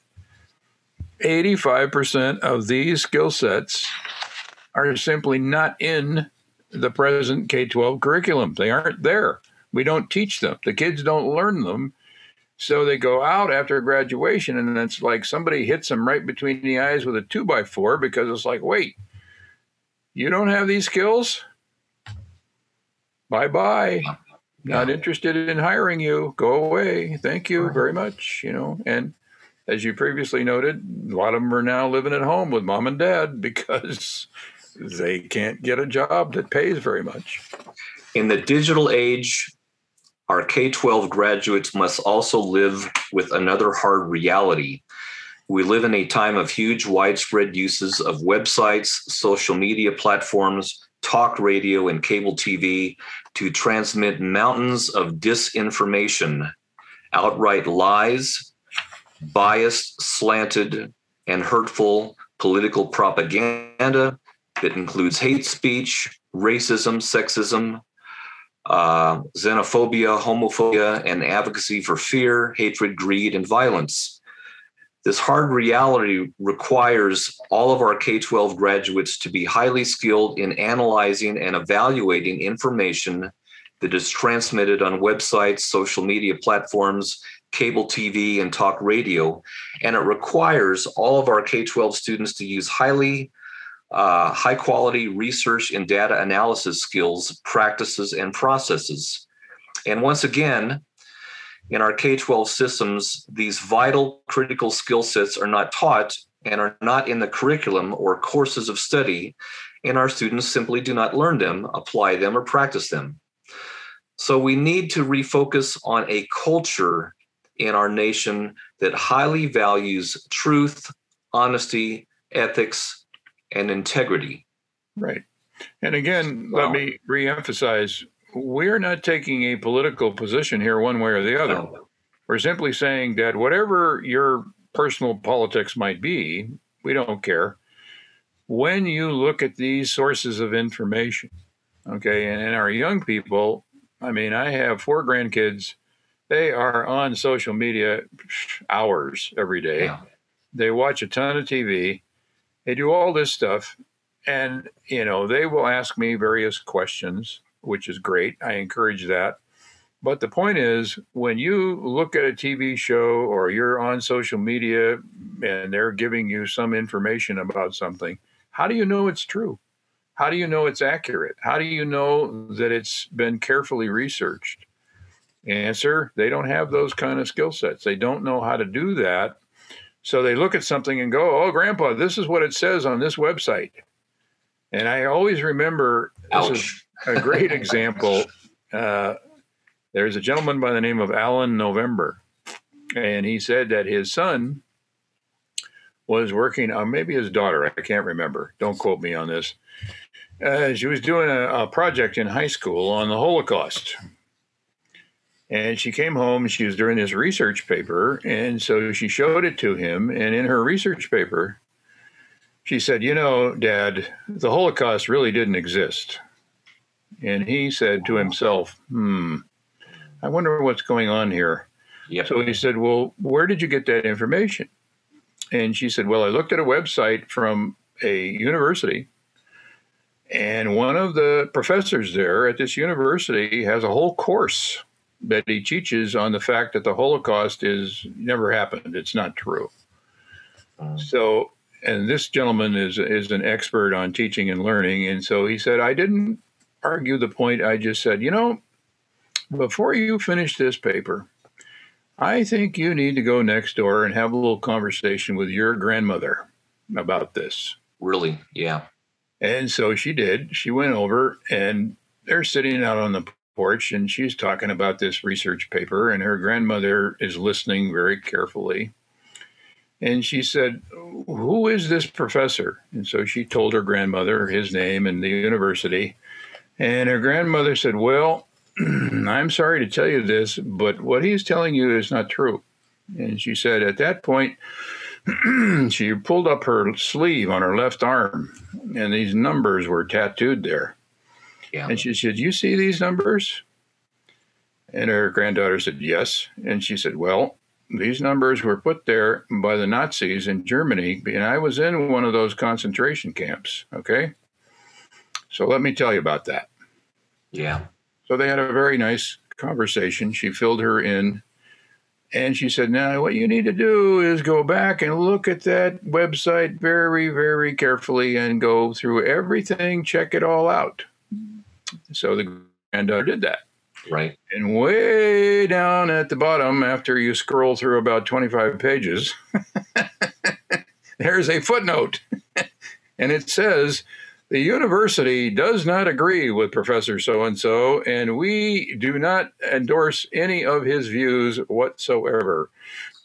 85% of these skill sets are simply not in the present K 12 curriculum. They aren't there. We don't teach them. The kids don't learn them. So they go out after graduation, and it's like somebody hits them right between the eyes with a two by four because it's like, wait, you don't have these skills? Bye bye. Not interested in hiring you. Go away. Thank you very much. You know, and as you previously noted, a lot of them are now living at home with mom and dad because they can't get a job that pays very much. In the digital age, our K 12 graduates must also live with another hard reality. We live in a time of huge, widespread uses of websites, social media platforms, talk radio, and cable TV to transmit mountains of disinformation, outright lies, biased, slanted, and hurtful political propaganda that includes hate speech, racism, sexism, uh, xenophobia, homophobia, and advocacy for fear, hatred, greed, and violence. This hard reality requires all of our K 12 graduates to be highly skilled in analyzing and evaluating information that is transmitted on websites, social media platforms, cable TV, and talk radio. And it requires all of our K 12 students to use highly uh, high quality research and data analysis skills, practices, and processes. And once again, in our K 12 systems, these vital critical skill sets are not taught and are not in the curriculum or courses of study, and our students simply do not learn them, apply them, or practice them. So we need to refocus on a culture in our nation that highly values truth, honesty, ethics, and integrity. Right. And again, let me reemphasize we're not taking a political position here one way or the other. No. We're simply saying that whatever your personal politics might be, we don't care. When you look at these sources of information, okay, and, and our young people, I mean, I have four grandkids. They are on social media hours every day. Yeah. They watch a ton of TV. They do all this stuff. And, you know, they will ask me various questions, which is great. I encourage that. But the point is, when you look at a TV show or you're on social media and they're giving you some information about something, how do you know it's true? How do you know it's accurate? How do you know that it's been carefully researched? Answer they don't have those kind of skill sets. They don't know how to do that. So they look at something and go, "Oh, Grandpa, this is what it says on this website." And I always remember Ouch. this is a great example. Uh, there's a gentleman by the name of Alan November, and he said that his son was working, or maybe his daughter, I can't remember. Don't quote me on this. Uh, she was doing a, a project in high school on the Holocaust. And she came home she was doing this research paper. And so she showed it to him. And in her research paper, she said, You know, Dad, the Holocaust really didn't exist. And he said to himself, Hmm, I wonder what's going on here. Yep. So he said, Well, where did you get that information? And she said, Well, I looked at a website from a university. And one of the professors there at this university has a whole course that he teaches on the fact that the Holocaust is never happened. It's not true. Um, so, and this gentleman is is an expert on teaching and learning, and so he said, I didn't argue the point. I just said, you know, before you finish this paper, I think you need to go next door and have a little conversation with your grandmother about this. Really? Yeah. And so she did. She went over and they're sitting out on the porch and she's talking about this research paper and her grandmother is listening very carefully. And she said, Who is this professor? And so she told her grandmother his name and the university. And her grandmother said, Well, I'm sorry to tell you this, but what he's telling you is not true. And she said, At that point, she pulled up her sleeve on her left arm, and these numbers were tattooed there. Yeah. And she said, You see these numbers? And her granddaughter said, Yes. And she said, Well, these numbers were put there by the Nazis in Germany, and I was in one of those concentration camps. Okay. So let me tell you about that. Yeah. So they had a very nice conversation. She filled her in and she said, Now, what you need to do is go back and look at that website very, very carefully and go through everything, check it all out. So the granddaughter did that. Right. And way down at the bottom, after you scroll through about 25 pages, there's a footnote. and it says, the university does not agree with Professor so and so, and we do not endorse any of his views whatsoever.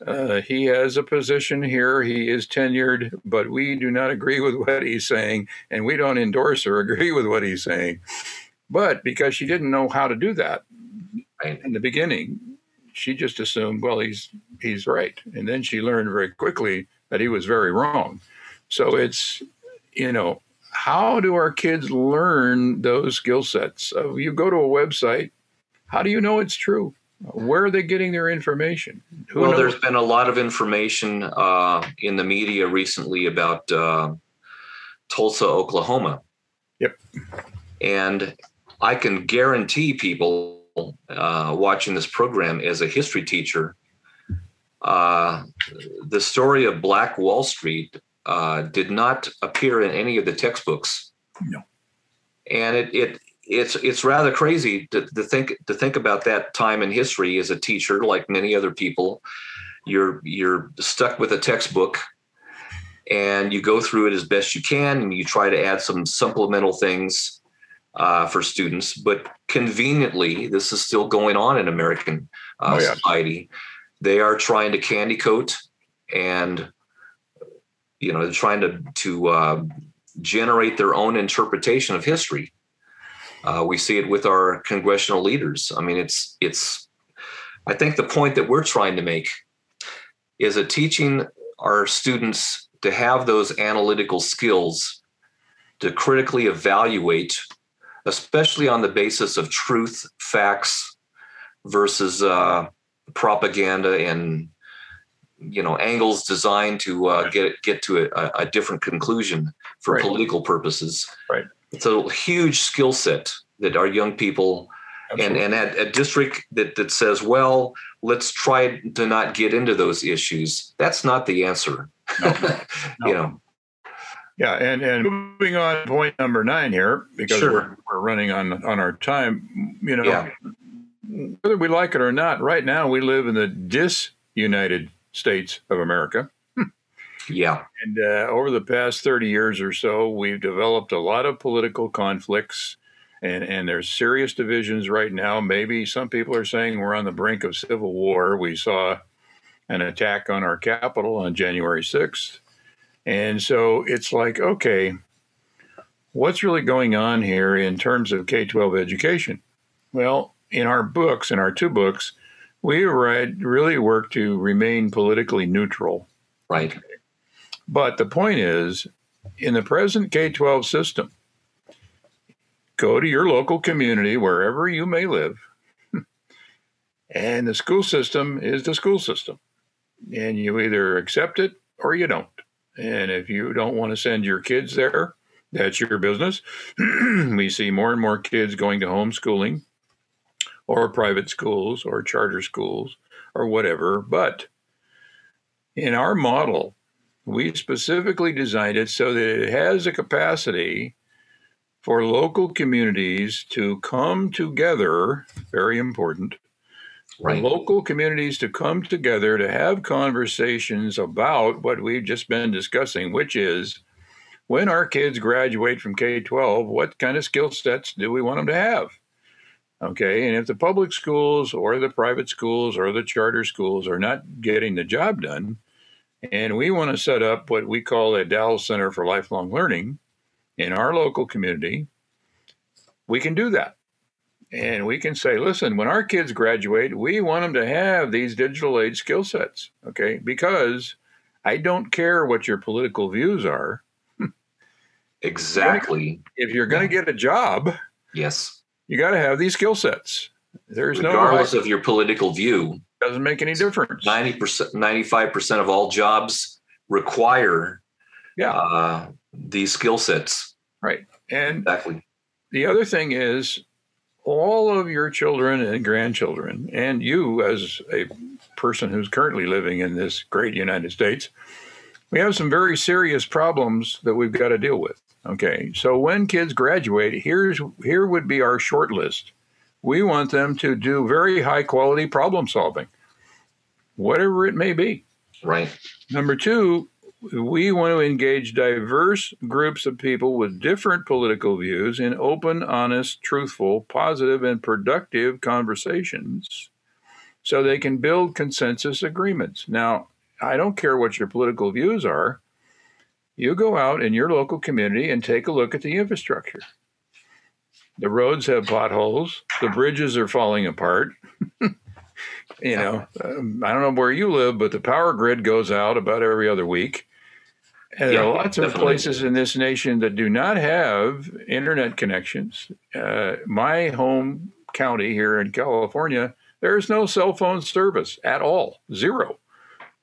Uh, he has a position here, he is tenured, but we do not agree with what he's saying, and we don't endorse or agree with what he's saying. But because she didn't know how to do that in the beginning, she just assumed, well, he's he's right, and then she learned very quickly that he was very wrong. So it's you know how do our kids learn those skill sets? Uh, you go to a website, how do you know it's true? Where are they getting their information? Who well, knows? there's been a lot of information uh, in the media recently about uh, Tulsa, Oklahoma. Yep. And I can guarantee people uh, watching this program as a history teacher, uh, the story of Black Wall Street uh, did not appear in any of the textbooks. No. And it, it it's it's rather crazy to, to think to think about that time in history as a teacher, like many other people. You're you're stuck with a textbook and you go through it as best you can and you try to add some supplemental things uh, for students. But conveniently, this is still going on in American uh, oh, yeah. society. They are trying to candy coat and you know they're trying to to uh, generate their own interpretation of history. Uh, we see it with our congressional leaders. I mean, it's it's. I think the point that we're trying to make is that teaching our students to have those analytical skills to critically evaluate, especially on the basis of truth, facts versus uh, propaganda and you know angles designed to uh, get get to a, a different conclusion for right. political purposes. Right. It's a huge skill set that our young people Absolutely. and and at a district that that says, well, let's try to not get into those issues. That's not the answer. No. No. you know. Yeah, and and moving on point number nine here because sure. we're, we're running on on our time. You know, yeah. whether we like it or not, right now we live in the disunited states of America. yeah. And uh, over the past 30 years or so, we've developed a lot of political conflicts. And, and there's serious divisions right now. Maybe some people are saying we're on the brink of civil war. We saw an attack on our capital on January 6th. And so it's like, okay, what's really going on here in terms of K 12 education? Well, in our books, in our two books, we really work to remain politically neutral. Right. But the point is, in the present K 12 system, go to your local community, wherever you may live, and the school system is the school system. And you either accept it or you don't. And if you don't want to send your kids there, that's your business. we see more and more kids going to homeschooling or private schools or charter schools or whatever. But in our model, we specifically designed it so that it has a capacity for local communities to come together, very important. Right. Local communities to come together to have conversations about what we've just been discussing, which is when our kids graduate from K 12, what kind of skill sets do we want them to have? Okay, and if the public schools or the private schools or the charter schools are not getting the job done, and we want to set up what we call a Dallas Center for Lifelong Learning in our local community, we can do that. And we can say, listen, when our kids graduate, we want them to have these digital age skill sets, okay? Because I don't care what your political views are. Exactly. If you're going to get a job, yes, you got to have these skill sets. There's no regardless no of your political view, doesn't make any difference. Ninety percent, ninety-five percent of all jobs require, yeah, uh, these skill sets. Right, and exactly. The other thing is, all of your children and grandchildren, and you as a person who's currently living in this great United States, we have some very serious problems that we've got to deal with. Okay, so when kids graduate, here's here would be our short list. We want them to do very high quality problem solving, whatever it may be. Right. Number two, we want to engage diverse groups of people with different political views in open, honest, truthful, positive, and productive conversations so they can build consensus agreements. Now, I don't care what your political views are you go out in your local community and take a look at the infrastructure. The roads have potholes, the bridges are falling apart. you know, um, I don't know where you live, but the power grid goes out about every other week. And yeah, there are lots definitely. of places in this nation that do not have internet connections. Uh, my home county here in California, there is no cell phone service at all, zero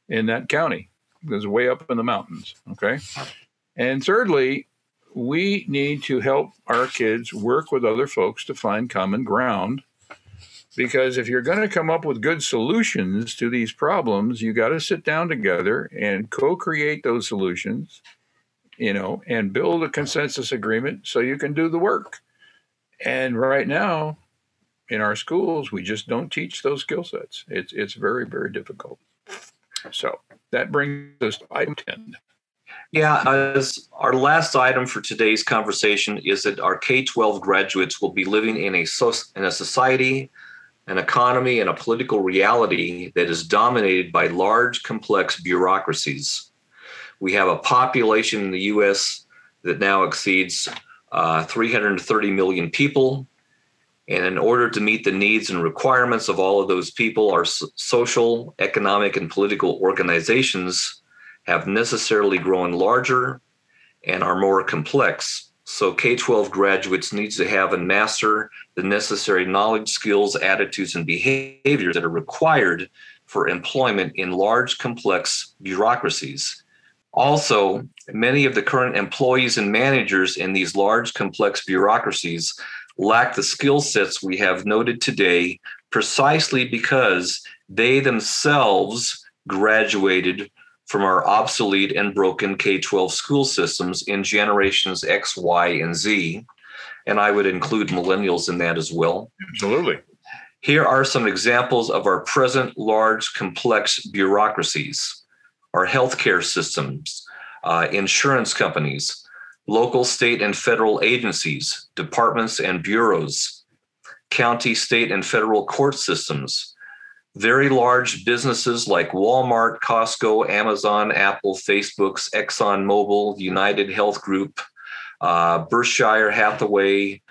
in that county It's way up in the mountains. Okay. And thirdly, we need to help our kids work with other folks to find common ground. Because if you're going to come up with good solutions to these problems, you got to sit down together and co create those solutions, you know, and build a consensus agreement so you can do the work. And right now, in our schools, we just don't teach those skill sets. It's, it's very, very difficult. So, that brings us to item 10. Yeah, as our last item for today's conversation is that our K 12 graduates will be living in a, so- in a society, an economy, and a political reality that is dominated by large, complex bureaucracies. We have a population in the US that now exceeds uh, 330 million people. And in order to meet the needs and requirements of all of those people, our social, economic, and political organizations have necessarily grown larger and are more complex. So K 12 graduates needs to have and master the necessary knowledge, skills, attitudes, and behaviors that are required for employment in large, complex bureaucracies. Also, many of the current employees and managers in these large, complex bureaucracies lack the skill sets we have noted today precisely because they themselves graduated from our obsolete and broken K 12 school systems in generations X, Y, and Z. And I would include millennials in that as well. Absolutely. Here are some examples of our present large, complex bureaucracies our healthcare systems, uh, insurance companies, local, state, and federal agencies, departments, and bureaus, county, state, and federal court systems, very large businesses like Walmart, Costco, Amazon, Apple, Facebook's, ExxonMobil, United Health Group, uh, Berkshire Hathaway,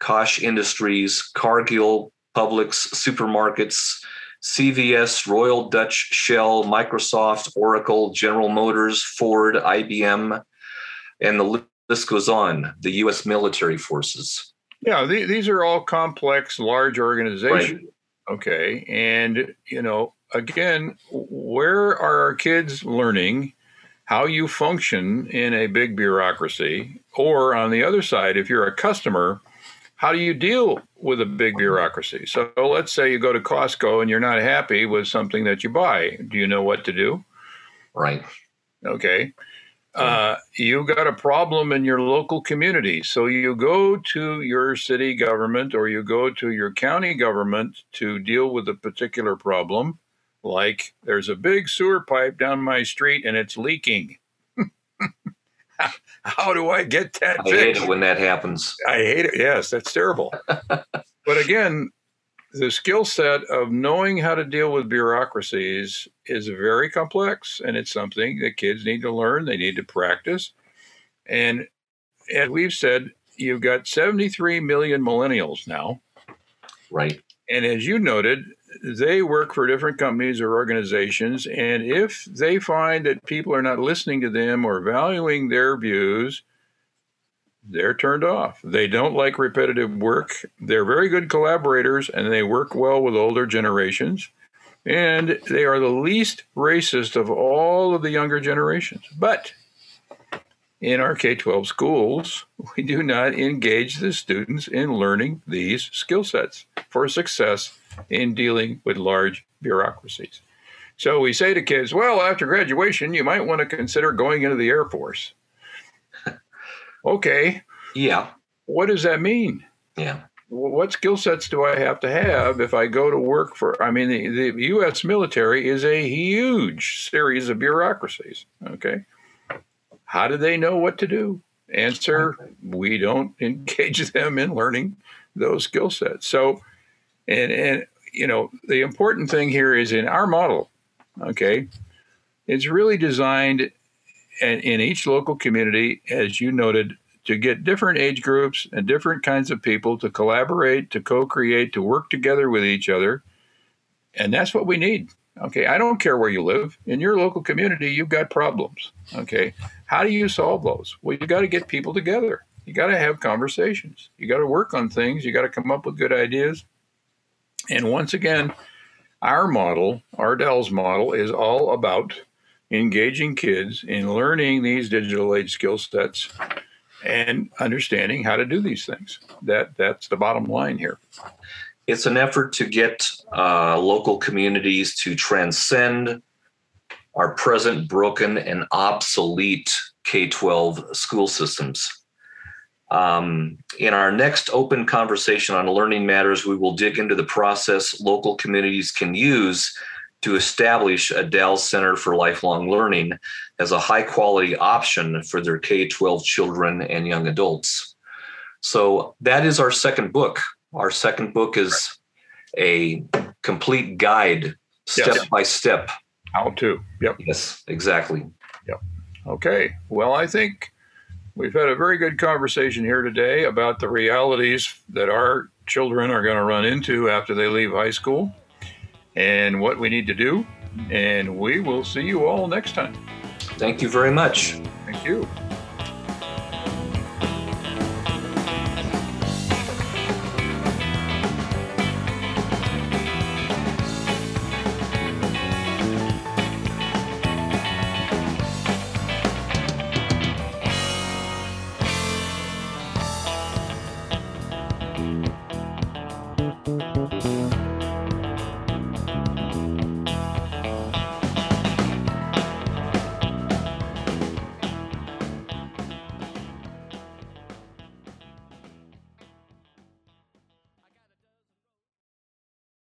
Koch Industries, Cargill, Publix, supermarkets, CVS, Royal Dutch Shell, Microsoft, Oracle, General Motors, Ford, IBM, and the list goes on, the U.S. military forces. Yeah, these are all complex, large organizations. Right. Okay. And, you know, again, where are our kids learning how you function in a big bureaucracy? Or on the other side, if you're a customer, how do you deal with a big bureaucracy? So let's say you go to Costco and you're not happy with something that you buy. Do you know what to do? Right. Okay uh, you got a problem in your local community. So you go to your city government or you go to your county government to deal with a particular problem. Like there's a big sewer pipe down my street and it's leaking. How do I get that I hate it when that happens. I hate it. Yes, that's terrible. but again, the skill set of knowing how to deal with bureaucracies is very complex, and it's something that kids need to learn. They need to practice. And as we've said, you've got 73 million millennials now. Right. And as you noted, they work for different companies or organizations. And if they find that people are not listening to them or valuing their views, they're turned off. They don't like repetitive work. They're very good collaborators and they work well with older generations. And they are the least racist of all of the younger generations. But in our K 12 schools, we do not engage the students in learning these skill sets for success in dealing with large bureaucracies. So we say to kids, well, after graduation, you might want to consider going into the Air Force. Okay, Yeah. what does that mean? Yeah. What skill sets do I have to have if I go to work for? I mean, the, the U.S. military is a huge series of bureaucracies. Okay. How do they know what to do? Answer We don't engage them in learning those skill sets. So, and, and, you know, the important thing here is in our model, okay, it's really designed in, in each local community, as you noted, to get different age groups and different kinds of people to collaborate, to co create, to work together with each other. And that's what we need. Okay. I don't care where you live. In your local community, you've got problems. Okay. How do you solve those? Well, you got to get people together. You got to have conversations. You got to work on things. You got to come up with good ideas. And once again, our model, Ardell's model, is all about engaging kids in learning these digital age skill sets and understanding how to do these things. That that's the bottom line here. It's an effort to get uh, local communities to transcend our present broken and obsolete K 12 school systems. Um, in our next open conversation on learning matters, we will dig into the process local communities can use to establish Ardell Center for Lifelong Learning as a high quality option for their K 12 children and young adults. So that is our second book. Our second book is a complete guide, step Yes. by step. How to. Yep. Yes, exactly. Yep. Okay. Well, I think we've had a very good conversation here today about the realities that our children are going to run into after they leave high school and what we need to do. And we will see you all next time. Thank you very much. Thank you.